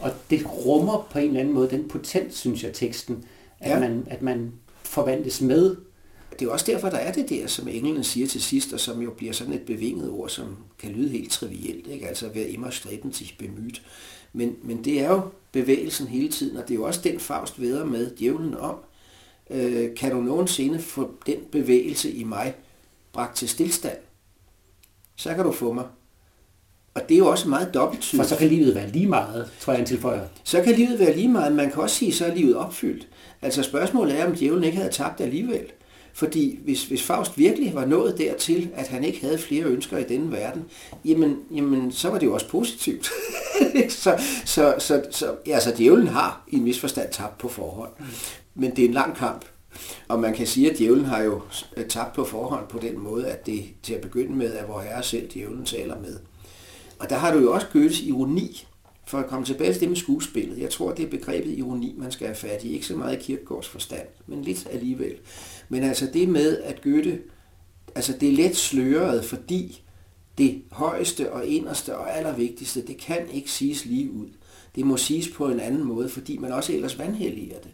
Og det rummer på en eller anden måde den potens, synes jeg, teksten, at, ja. man, at man forvandles med. Det er også derfor, der er det der, som englene siger til sidst, og som jo bliver sådan et bevinget ord, som kan lyde helt trivielt, ikke? altså være immer streben sich bemüht. Men, men det er jo bevægelsen hele tiden, og det er jo også den Faust veder med djævlen om, øh, kan du nogensinde få den bevægelse i mig bragt til stillstand, så kan du få mig. Og det er jo også meget dobbelt For så kan livet være lige meget, tror jeg, en tilføjer. Så kan livet være lige meget. Man kan også sige, så er livet opfyldt. Altså spørgsmålet er, om djævlen ikke havde tabt alligevel. Fordi hvis, hvis Faust virkelig var nået dertil, at han ikke havde flere ønsker i denne verden, jamen, jamen så var det jo også positivt. så, så, så, så ja, altså, djævlen har i en vis forstand tabt på forhånd. Men det er en lang kamp. Og man kan sige, at djævlen har jo øh, tabt på forhånd på den måde, at det til at begynde med, er vor herre selv djævlen taler med. Og der har du jo også Goethes ironi, for at komme tilbage til det med skuespillet. Jeg tror, det er begrebet ironi, man skal have fat i. Ikke så meget i Kierkegaards forstand, men lidt alligevel. Men altså det med, at Goethe, altså det er let sløret, fordi det højeste og inderste og allervigtigste, det kan ikke siges lige ud. Det må siges på en anden måde, fordi man også ellers vandhelliger det.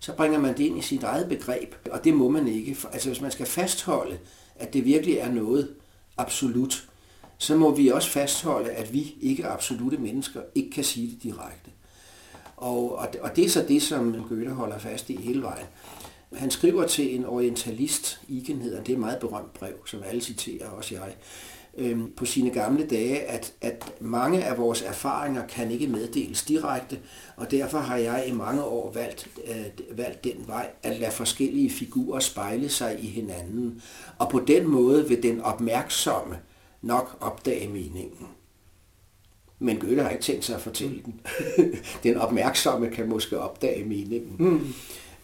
Så bringer man det ind i sit eget begreb, og det må man ikke. Altså hvis man skal fastholde, at det virkelig er noget absolut, så må vi også fastholde, at vi ikke absolute mennesker ikke kan sige det direkte. Og, og, og det er så det, som Goethe holder fast i hele vejen. Han skriver til en orientalist, Igen hedder det er et meget berømt brev, som alle citerer, også jeg, øhm, på sine gamle dage, at, at mange af vores erfaringer kan ikke meddeles direkte, og derfor har jeg i mange år valgt, øh, valgt den vej at lade forskellige figurer spejle sig i hinanden, og på den måde vil den opmærksomme nok opdage meningen. Men Goethe har ikke tænkt sig at fortælle den. den opmærksomme kan måske opdage meningen. Mm.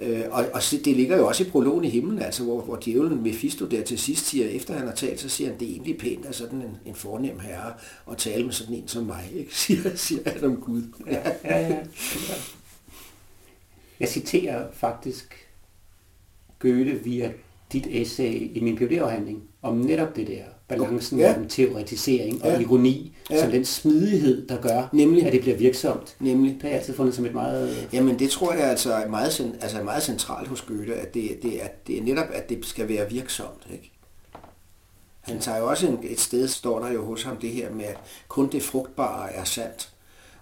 Øh, og, og det ligger jo også i prologen i himlen, altså hvor, hvor djævlen Mephisto der til sidst siger, efter han har talt, så siger han, det er egentlig pænt af sådan en, en fornem herre at tale med sådan en som mig, ikke? Siger, siger han om Gud. ja, ja, ja. Jeg citerer faktisk Goethe via dit essay i min phd om netop det der balancen ja. mellem teoretisering ja. og ironi, ja. som den smidighed, der gør, Nemlig. at det bliver virksomt. Nemlig. Det har jeg altid fundet som et meget... Jamen det tror jeg altså er meget, altså meget centralt hos Goethe, at det, det, er, det er netop, at det skal være virksomt. Ikke? Han tager jo også en, et sted, står der jo hos ham det her med, at kun det frugtbare er sandt.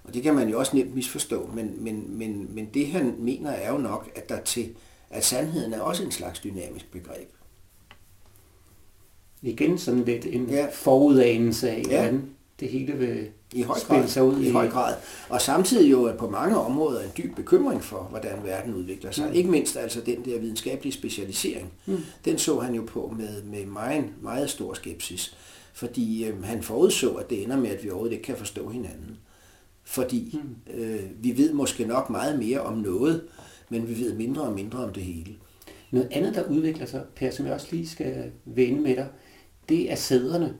Og det kan man jo også nemt misforstå, men, men, men, men det han mener er jo nok, at der til, at sandheden er også en slags dynamisk begreb igen sådan lidt en ja. forudanelse af, ja. hvordan det hele vil i høj grad, sig ud. I, i høj grad. Og samtidig jo på mange områder en dyb bekymring for, hvordan verden udvikler sig. Mm. Ikke mindst altså den der videnskabelige specialisering. Mm. Den så han jo på med, med meget, meget stor skepsis. Fordi øh, han forudså, at det ender med, at vi overhovedet ikke kan forstå hinanden. Fordi mm. øh, vi ved måske nok meget mere om noget, men vi ved mindre og mindre om det hele. Noget andet, der udvikler sig, Per, som jeg også lige skal vende med dig, det er sæderne.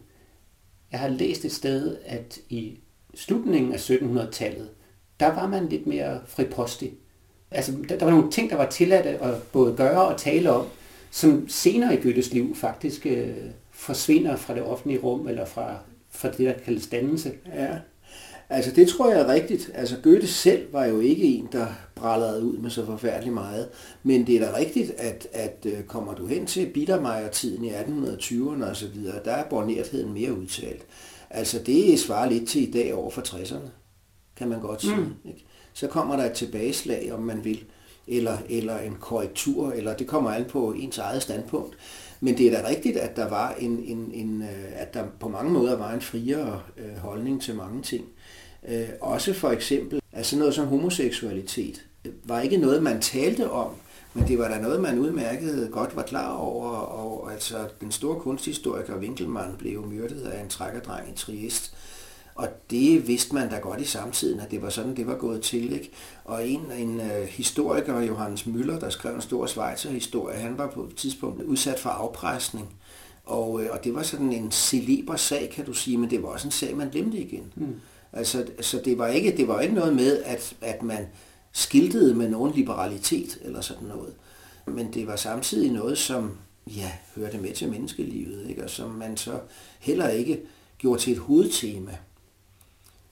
Jeg har læst et sted, at i slutningen af 1700-tallet, der var man lidt mere fripostig. Altså, der, der var nogle ting, der var tilladt at både gøre og tale om, som senere i Goethes liv faktisk øh, forsvinder fra det offentlige rum, eller fra, fra det, der kaldes dannelse. Ja. Altså det tror jeg er rigtigt. Altså Goethe selv var jo ikke en, der brallede ud med så forfærdeligt meget. Men det er da rigtigt, at, at øh, kommer du hen til Biedermeier-tiden i 1820'erne og så videre, der er bornertheden mere udtalt. Altså det svarer lidt til i dag over for 60'erne, kan man godt sige. Mm. Ikke? så kommer der et tilbageslag, om man vil, eller, eller en korrektur, eller det kommer an på ens eget standpunkt. Men det er da rigtigt, at der var en, en, en øh, at der på mange måder var en friere øh, holdning til mange ting. Øh, også for eksempel, altså noget som homoseksualitet var ikke noget, man talte om, men det var da noget, man udmærket godt var klar over, og altså den store kunsthistoriker Winkelmann blev myrdet af en trækkerdreng i Triest. Og det vidste man da godt i samtiden, at det var sådan, det var gået til. Ikke? Og en, en uh, historiker, Johannes Müller, der skrev en stor Schweizer-historie, han var på et tidspunkt udsat for afpresning. Og, uh, og det var sådan en celeber sag, kan du sige, men det var også en sag, man glemte igen. Mm. Altså, så det var ikke, det var ikke noget med, at, at man skiltede med nogen liberalitet eller sådan noget. Men det var samtidig noget, som ja, hørte med til menneskelivet, ikke? og som man så heller ikke gjorde til et hovedtema.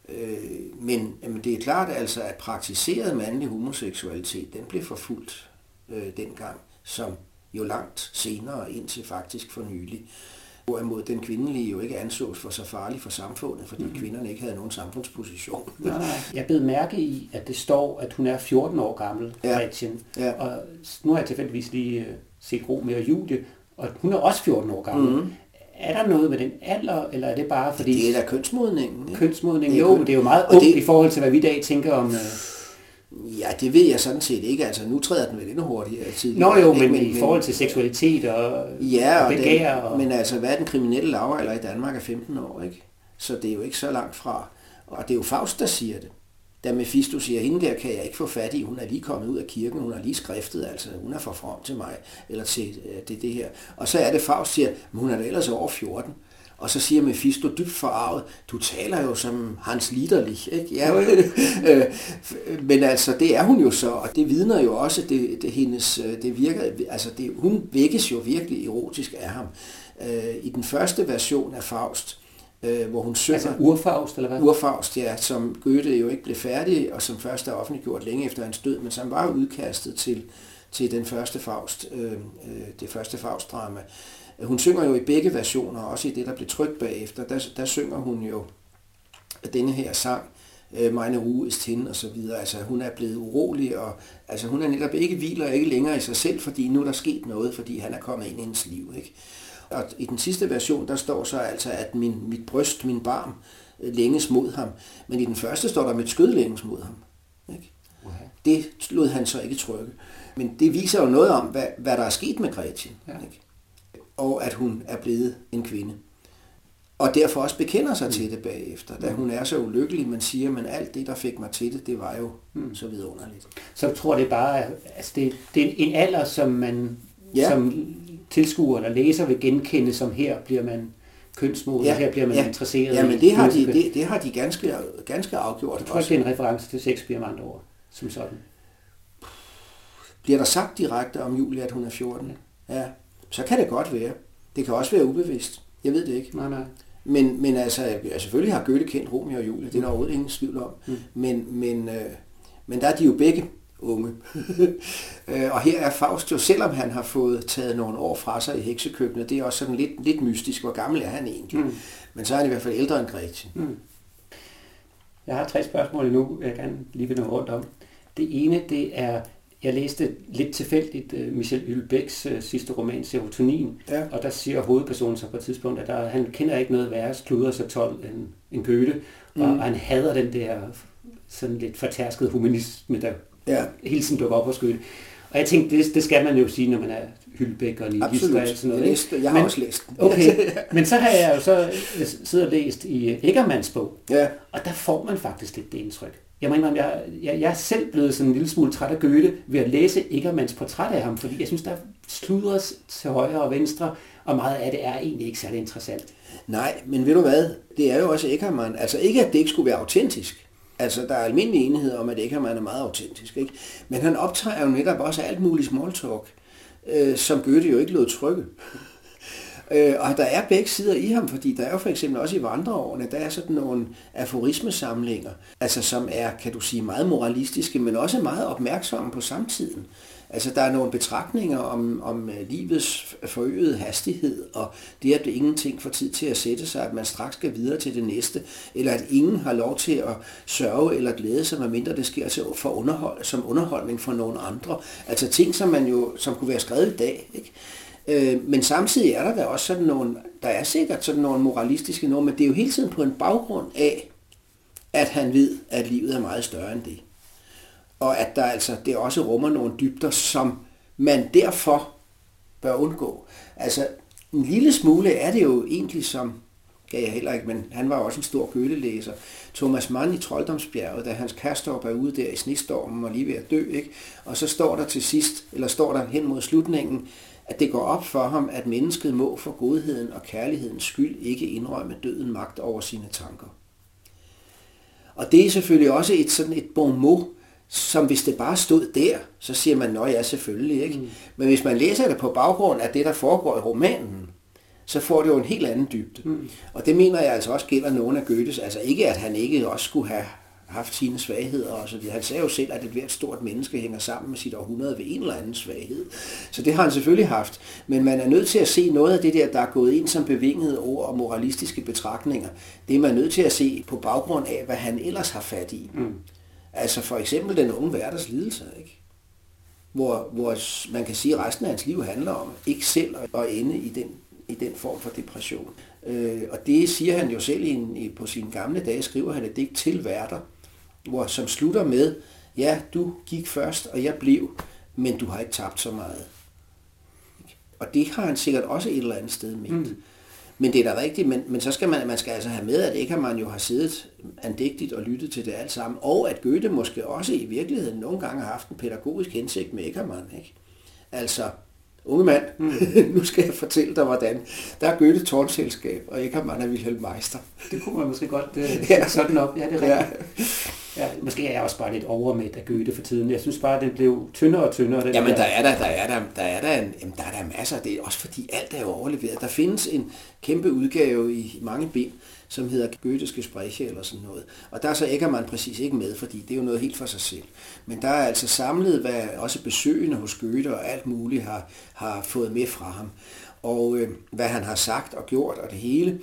Øh, men, men det er klart altså, at praktiseret mandlig homoseksualitet, den blev forfulgt øh, dengang, som jo langt senere, indtil faktisk for nylig. Hvorimod den kvindelige jo ikke ansås for så farlig for samfundet, fordi mm. kvinderne ikke havde nogen samfundsposition. Nej, nej. Jeg blev mærke i, at det står, at hun er 14 år gammel, ja. Gretchen. Ja. Og nu har jeg tilfældigvis lige øh, set Ro med Julie, og hun er også 14 år gammel. Mm. Er der noget med den alder, eller er det bare fordi... Det er da kønsmodningen. Ikke? Kønsmodningen, jo, men det er jo meget ungt det... i forhold til, hvad vi i dag tænker om... Øh... Ja, det ved jeg sådan set ikke. Altså, nu træder den vel endnu hurtigere tid. Nå jo, men, men i forhold til seksualitet og, ja, og begær. Den, og... Men altså, hvad er den kriminelle lavalder i Danmark er 15 år, ikke? Så det er jo ikke så langt fra. Og det er jo Faust, der siger det. Da Mephisto siger, hende der kan jeg ikke få fat i, hun er lige kommet ud af kirken, hun har lige skriftet, altså hun er for frem til mig, eller til øh, det, det her. Og så er det Faust siger, hun er da ellers over 14. Og så siger Mephisto dybt forarvet, du taler jo som Hans Liederlich, ikke? Ja, øh, men altså, det er hun jo så, og det vidner jo også, det, det hendes, øh, det virker, altså det, hun vækkes jo virkelig erotisk af ham. I den første version af Faust, hvor hun synger... Altså urfaust, eller hvad? Urfaust, ja, som Goethe jo ikke blev færdig, og som først er offentliggjort længe efter hans død, men som var udkastet til, til den første Faust, øh, det første Faust-drama. Hun synger jo i begge versioner, også i det, der blev trykt bagefter, der, der synger hun jo denne her sang, øh, Meine Ruhe ist hin og så videre. Altså hun er blevet urolig, og altså, hun er netop ikke hviler ikke længere i sig selv, fordi nu er der sket noget, fordi han er kommet ind i hendes liv. Ikke? Og i den sidste version, der står så altså, at min, mit bryst, min barm, øh, længes mod ham. Men i den første står der, mit skød længes mod ham. Ikke? Okay. Det lod han så ikke trykke. Men det viser jo noget om, hvad, hvad der er sket med Gretchen. Ja. Ikke? og at hun er blevet en kvinde. Og derfor også bekender sig mm. til det bagefter, da mm. hun er så ulykkelig, man siger, men alt det, der fik mig til det, det var jo mm. så vidunderligt. Så jeg tror, det bare, altså det, det er en alder, som man ja. som tilskuer eller læser vil genkende, som her bliver man kønsmoden, ja. her bliver man ja. interesseret ja, men det har, de, det, det har de ganske, ganske afgjort. Jeg tror også. det er en reference til Shakespeare med andre ord, som sådan. Bliver der sagt direkte om Julie, at hun er 14? Ja. så kan det godt være. Det kan også være ubevidst. Jeg ved det ikke. Nej, nej. Men, men altså, selvfølgelig har Goethe kendt Romeo og Julie, det er der overhovedet ingen tvivl om. Mm. Men, men, øh, men der er de jo begge unge. Øh, og her er Faust jo, selvom han har fået taget nogle år fra sig i heksekøkkenet, det er også sådan lidt, lidt mystisk, hvor gammel er han egentlig. Mm. Men så er han i hvert fald ældre end Gretchen. Mm. Jeg har tre spørgsmål endnu, jeg gerne lige vil nå rundt om. Det ene, det er, jeg læste lidt tilfældigt uh, Michel Hylbæks uh, sidste roman, Serotonin, ja. og der siger hovedpersonen så på et tidspunkt, at der, han kender ikke noget værre kluder så 12 end, end Goethe, mm. og, og han hader den der sådan lidt fortærskede humanisme, der ja. hele tiden dukker op hos Goethe. Og jeg tænkte, det, det skal man jo sige, når man er Hylbæk og Nihilist og sådan noget. Jeg, læste, jeg har men, også læst den. Okay, men så har jeg jo så siddet og læst i Eggermans bog, ja. og der får man faktisk lidt det indtryk. Jeg mener, jeg, jeg, jeg er selv blevet sådan en lille smule træt af Goethe ved at læse Eggermans portræt af ham, fordi jeg synes, der sludres til højre og venstre, og meget af det er egentlig ikke særlig interessant. Nej, men ved du hvad? Det er jo også Eggermann. Altså ikke, at det ikke skulle være autentisk. Altså, der er almindelig enighed om, at ikke Eggermann er meget autentisk, ikke? Men han optager jo netop også alt muligt small talk, øh, som Goethe jo ikke lod trykke. Øh, og der er begge sider i ham, fordi der er jo for eksempel også i vandreårene, der er sådan nogle aforismesamlinger, altså som er, kan du sige, meget moralistiske, men også meget opmærksomme på samtiden. Altså, der er nogle betragtninger om, om øh, livets forøgede hastighed, og det, at det ingenting får tid til at sætte sig, at man straks skal videre til det næste, eller at ingen har lov til at sørge eller glæde sig, medmindre det sker til for underhold, som underholdning for nogle andre. Altså ting, som man jo som kunne være skrevet i dag. Ikke? Øh, men samtidig er der da også sådan nogle, der er sikkert sådan nogle moralistiske normer, men det er jo hele tiden på en baggrund af, at han ved, at livet er meget større end det og at der altså det også rummer nogle dybder, som man derfor bør undgå. Altså, en lille smule er det jo egentlig som, gav jeg heller ikke, men han var også en stor gølelæser. Thomas Mann i Trolddomsbjerget, da hans Kastorp er ude der i snestormen og lige ved at dø, ikke? og så står der til sidst, eller står der hen mod slutningen, at det går op for ham, at mennesket må for godheden og kærlighedens skyld ikke indrømme døden magt over sine tanker. Og det er selvfølgelig også et sådan et bon mot, som hvis det bare stod der, så siger man, nå ja, selvfølgelig. Ikke? Mm. Men hvis man læser det på baggrund af det, der foregår i romanen, så får det jo en helt anden dybde. Mm. Og det mener jeg altså også gælder nogle af Goethes. Altså ikke, at han ikke også skulle have haft sine svagheder og så videre. Han sagde jo selv, at et hvert stort menneske hænger sammen med sit århundrede ved en eller anden svaghed. Så det har han selvfølgelig haft. Men man er nødt til at se noget af det der, der er gået ind som bevingede ord og moralistiske betragtninger. Det er man nødt til at se på baggrund af, hvad han ellers har fat i. Mm. Altså for eksempel den unge hverdags lidelse, ikke? Hvor, hvor man kan sige, at resten af hans liv handler om ikke selv at ende i den, i den form for depression. Øh, og det siger han jo selv i i, på sine gamle dage, skriver han et digt til værter, hvor, som slutter med, ja, du gik først, og jeg blev, men du har ikke tabt så meget. Og det har han sikkert også et eller andet sted med. Mm. Men det er da rigtigt, men, men så skal man, man skal altså have med, at ikke man jo har siddet andægtigt og lyttet til det alt sammen, og at Goethe måske også i virkeligheden nogle gange har haft en pædagogisk hensigt med Eckermann. Ikke? Altså, unge mand, mm. nu skal jeg fortælle dig, hvordan. Der er Goethe tårnselskab, og Eckermann er Wilhelm Meister. Det kunne man måske godt uh, ja. sådan op. Ja, det er rigtigt. Ja. Ja, måske er jeg også bare lidt overmæt af Goethe for tiden. Jeg synes bare, at den blev tyndere og tyndere. Den jamen, der, der er der, der er der, der er der, en, jamen, der er der masser. Det er også fordi alt er jo overleveret. Der findes en kæmpe udgave i mange bind, som hedder Goetheske Spreche eller sådan noget. Og der så ikke man præcis ikke med, fordi det er jo noget helt for sig selv. Men der er altså samlet, hvad også besøgende hos Goethe og alt muligt har, har fået med fra ham. Og øh, hvad han har sagt og gjort og det hele.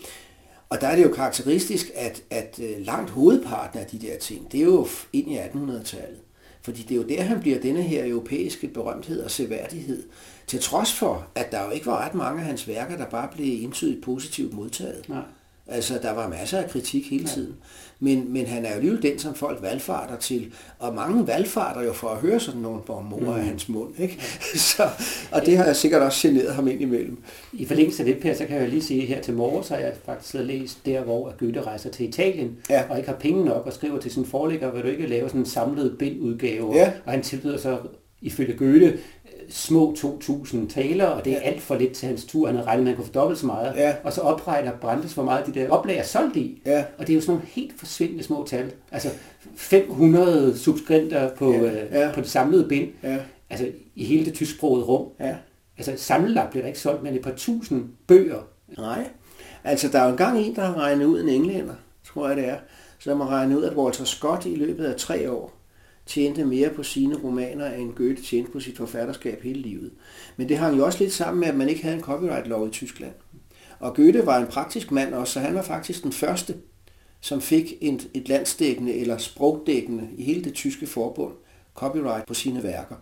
Og der er det jo karakteristisk, at, at øh, langt hovedparten af de der ting, det er jo ind i 1800-tallet. Fordi det er jo der, han bliver denne her europæiske berømthed og seværdighed. Til trods for, at der jo ikke var ret mange af hans værker, der bare blev entydigt positivt modtaget. Nej. Altså, der var masser af kritik hele tiden. Men, men han er jo alligevel den, som folk valgfarter til. Og mange valgfarter jo for at høre sådan nogle mor mm. af hans mund. Ikke? Så, og det har jeg sikkert også generet ham ind imellem. I forlængelse af det, Per, så kan jeg lige sige, her til morgen, så har jeg faktisk læst der, hvor Goethe rejser til Italien, ja. og ikke har penge nok, og skriver til sin forlægger, vil du ikke lave sådan en samlet bindudgave? Ja. Og han tilbyder så ifølge Goethe små 2.000 taler, og det er ja. alt for lidt til hans tur. Han havde regnet med, at han kunne få dobbelt så meget. Ja. Og så opregner Brandes, hvor meget de der oplag er solgt i. Ja. Og det er jo sådan nogle helt forsvindende små tal. Altså 500 subskribenter på, ja. Øh, ja. på det samlede bind. Ja. Altså i hele det tysksprogede rum. Ja. Altså sammenlagt bliver der ikke solgt, men et par tusind bøger. Nej. Altså der er jo engang en, der har regnet ud en englænder, tror jeg det er, som har regnet ud, at Walter Scott i løbet af tre år tjente mere på sine romaner, end Goethe tjente på sit forfatterskab hele livet. Men det hang jo også lidt sammen med, at man ikke havde en copyright-lov i Tyskland. Og Goethe var en praktisk mand også, så han var faktisk den første, som fik et, et landsdækkende eller sprogdækkende i hele det tyske forbund copyright på sine værker.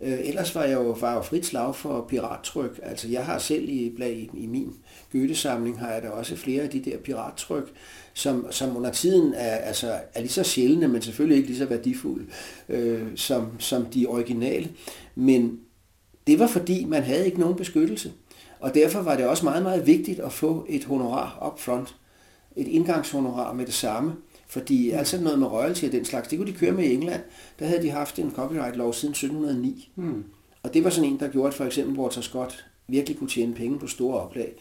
Øh, ellers var jeg jo, var jo frit slag for pirattryk. Altså jeg har selv i, i, i min gøtesamling, har jeg da også flere af de der pirattryk, som, som under tiden er, altså, er lige så sjældne, men selvfølgelig ikke lige så værdifulde øh, som, som de originale. Men det var fordi, man havde ikke nogen beskyttelse. Og derfor var det også meget, meget vigtigt at få et honorar up front. Et indgangshonorar med det samme. Fordi mm. altså noget med royalty og den slags, det kunne de køre med i England. Der havde de haft en copyright-lov siden 1709. Mm. Og det var sådan en, der gjorde, at for eksempel Walter Scott virkelig kunne tjene penge på store oplag.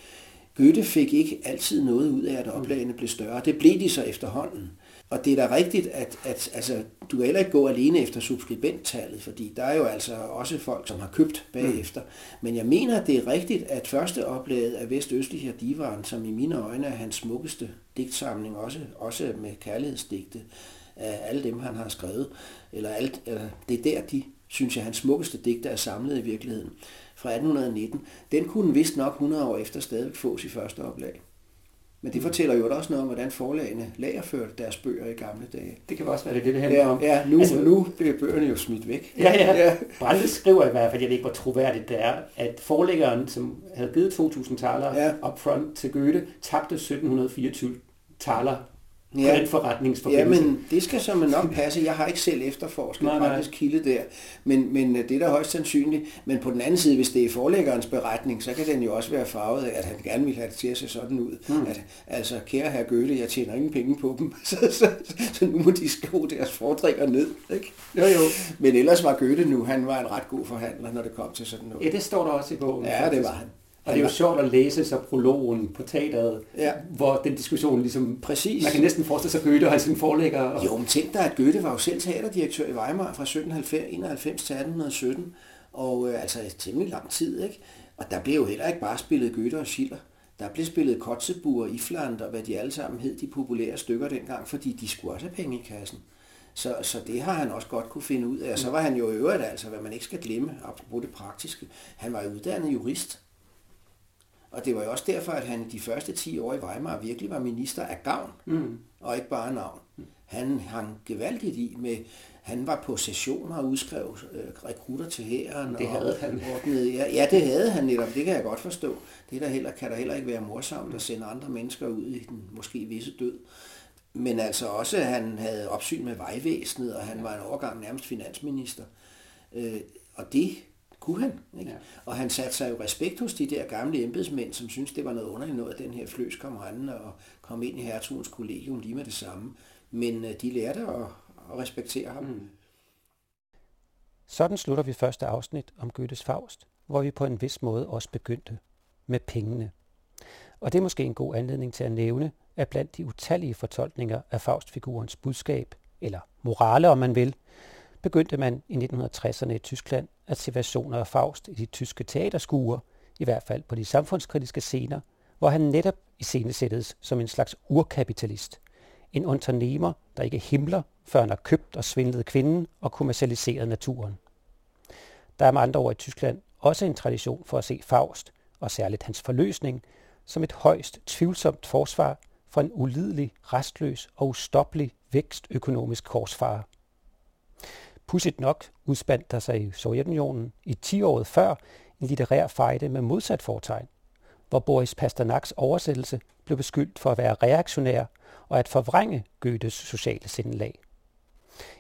Goethe fik ikke altid noget ud af, at oplagene blev større. Det blev de så efterhånden. Og det er da rigtigt, at, at altså, du kan heller ikke gå alene efter subskribenttallet, fordi der er jo altså også folk, som har købt bagefter. Mm. Men jeg mener, at det er rigtigt, at første oplaget af Vestøstlige Divan, som i mine øjne er hans smukkeste digtsamling, også, også med kærlighedsdigte af alle dem, han har skrevet, eller alt, eller det er der, de synes jeg, hans smukkeste digter er samlet i virkeligheden, fra 1819, den kunne vist nok 100 år efter stadig fås i første oplag. Men det fortæller jo også noget om, hvordan forlagene lagerførte deres bøger i gamle dage. Det kan også være det, det handler ja, om. Ja, nu, altså, nu bliver bøgerne jo smidt væk. Ja, ja. ja. Brandes skriver i hvert fald, jeg ved ikke, hvor troværdigt det er, at forlæggeren, som havde givet 2.000 taler ja. upfront til Goethe, tabte 1724 taler ja. den forretningsforbindelse. Ja, men det skal så nok passe. Jeg har ikke selv efterforsket nej, nej. kilde der, men, men det er da højst sandsynligt. Men på den anden side, hvis det er forlæggerens beretning, så kan den jo også være farvet af, at han gerne vil have det til at se sådan ud. Hmm. At, altså, kære herr Goethe, jeg tjener ingen penge på dem, så, så, så nu må de skrive deres fordrikker ned. Ikke? Jo, jo. Men ellers var Goethe nu, han var en ret god forhandler, når det kom til sådan noget. Ja, det står der også i bogen. Ja, det var han. Og det er jo sjovt at læse så prologen på teateret, ja. hvor den diskussion ligesom... Præcis. Man kan næsten forestille sig Goethe og sin forlægger. Og... Jo, men tænk dig, at Goethe var jo selv teaterdirektør i Weimar fra 1791 til 1817, og øh, altså temmelig lang tid, ikke? Og der blev jo heller ikke bare spillet Goethe og Schiller. Der blev spillet Kotzebue, Ifland og hvad de alle sammen hed, de populære stykker dengang, fordi de skulle også have penge i kassen. Så, så det har han også godt kunne finde ud af. Og så var han jo i øvrigt, altså, hvad man ikke skal glemme, apropos det praktiske, han var uddannet jurist. Og det var jo også derfor, at han de første 10 år i Weimar virkelig var minister af gavn, mm. og ikke bare navn. Han hang gevaldigt i med, han var på sessioner og udskrev øh, rekrutter til hæren. Det havde og, han. Ordnede, ja, ja, det havde han netop. Det kan jeg godt forstå. Det der heller, kan der heller ikke være morsomt at sende andre mennesker ud i den måske visse død. Men altså også, at han havde opsyn med vejvæsenet, og han var en overgang nærmest finansminister. Øh, og det kunne han. Ikke? Ja. Og han satte sig jo respekt hos de der gamle embedsmænd, som syntes, det var noget underligt noget, at den her fløs kom rendende og kom ind i hertugens kollegium lige med det samme. Men øh, de lærte at, at respektere ham. Mm. Sådan slutter vi første afsnit om Goethes Faust, hvor vi på en vis måde også begyndte med pengene. Og det er måske en god anledning til at nævne, at blandt de utallige fortolkninger af Faustfigurens budskab, eller morale om man vil, begyndte man i 1960'erne i Tyskland at se versioner af Faust i de tyske teaterskuer, i hvert fald på de samfundskritiske scener, hvor han netop iscenesættes som en slags urkapitalist. En unternehmer, der ikke himler, før han har købt og svindlet kvinden og kommercialiseret naturen. Der er med andre ord i Tyskland også en tradition for at se Faust, og særligt hans forløsning, som et højst tvivlsomt forsvar for en ulidelig, restløs og ustoppelig vækstøkonomisk korsfarer. Pudsigt nok udspandt der sig i Sovjetunionen i 10 året før en litterær fejde med modsat fortegn, hvor Boris Pasternaks oversættelse blev beskyldt for at være reaktionær og at forvrænge Goethes sociale sindelag.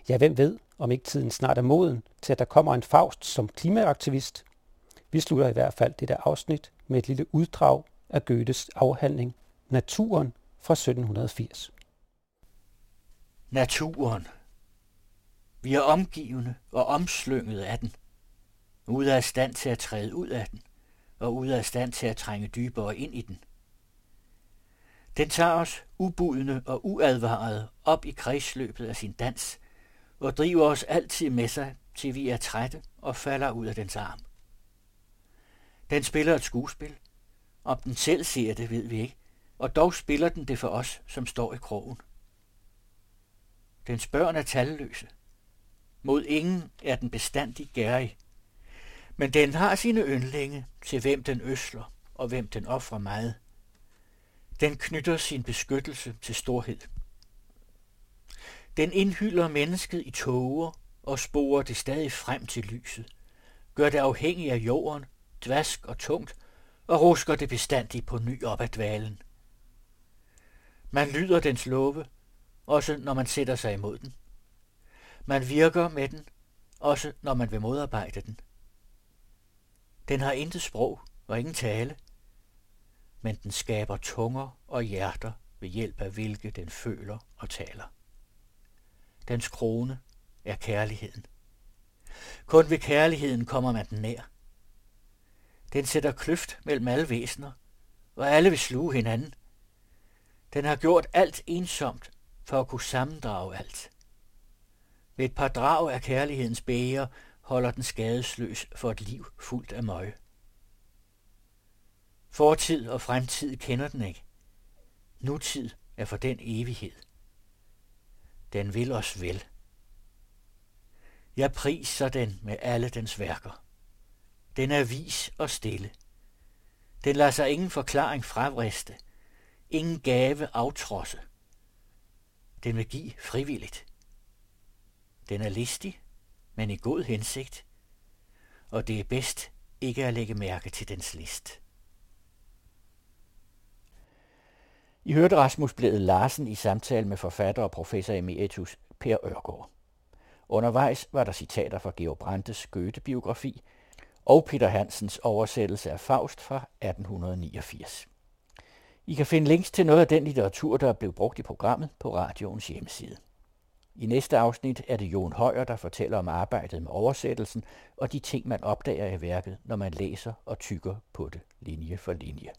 Ja, hvem ved, om ikke tiden snart er moden til, at der kommer en Faust som klimaaktivist. Vi slutter i hvert fald dette afsnit med et lille uddrag af Goethes afhandling Naturen fra 1780. Naturen vi er omgivende og omslynget af den, ude af stand til at træde ud af den, og ude af stand til at trænge dybere ind i den. Den tager os ubudne og uadvaret op i kredsløbet af sin dans, og driver os altid med sig, til vi er trætte og falder ud af dens arm. Den spiller et skuespil. Om den selv ser det, ved vi ikke, og dog spiller den det for os, som står i krogen. Dens børn er talløse. Mod ingen er den bestandig gærig. Men den har sine yndlinge, til hvem den øsler og hvem den offrer meget. Den knytter sin beskyttelse til storhed. Den indhylder mennesket i tåger og sporer det stadig frem til lyset, gør det afhængig af jorden, dvask og tungt, og rusker det bestandigt på ny op ad dvalen. Man lyder dens love, også når man sætter sig imod den. Man virker med den, også når man vil modarbejde den. Den har intet sprog og ingen tale, men den skaber tunger og hjerter ved hjælp af hvilke den føler og taler. Dens krone er kærligheden. Kun ved kærligheden kommer man den nær. Den sætter kløft mellem alle væsener, og alle vil sluge hinanden. Den har gjort alt ensomt for at kunne sammendrage alt. Ved et par drag af kærlighedens bæger holder den skadesløs for et liv fuldt af møg. Fortid og fremtid kender den ikke. Nutid er for den evighed. Den vil os vel. Jeg priser den med alle dens værker. Den er vis og stille. Den lader sig ingen forklaring fravriste, ingen gave aftrosse. Den vil give frivilligt. Den er listig, men i god hensigt, og det er bedst ikke at lægge mærke til dens list. I hørte Rasmus Blæde Larsen i samtale med forfatter og professor emeritus Per Ørgaard. Undervejs var der citater fra Georg Brandes Goethe-biografi og Peter Hansens oversættelse af Faust fra 1889. I kan finde links til noget af den litteratur, der er blevet brugt i programmet på radioens hjemmeside. I næste afsnit er det Jon Højer, der fortæller om arbejdet med oversættelsen og de ting, man opdager i værket, når man læser og tykker på det linje for linje.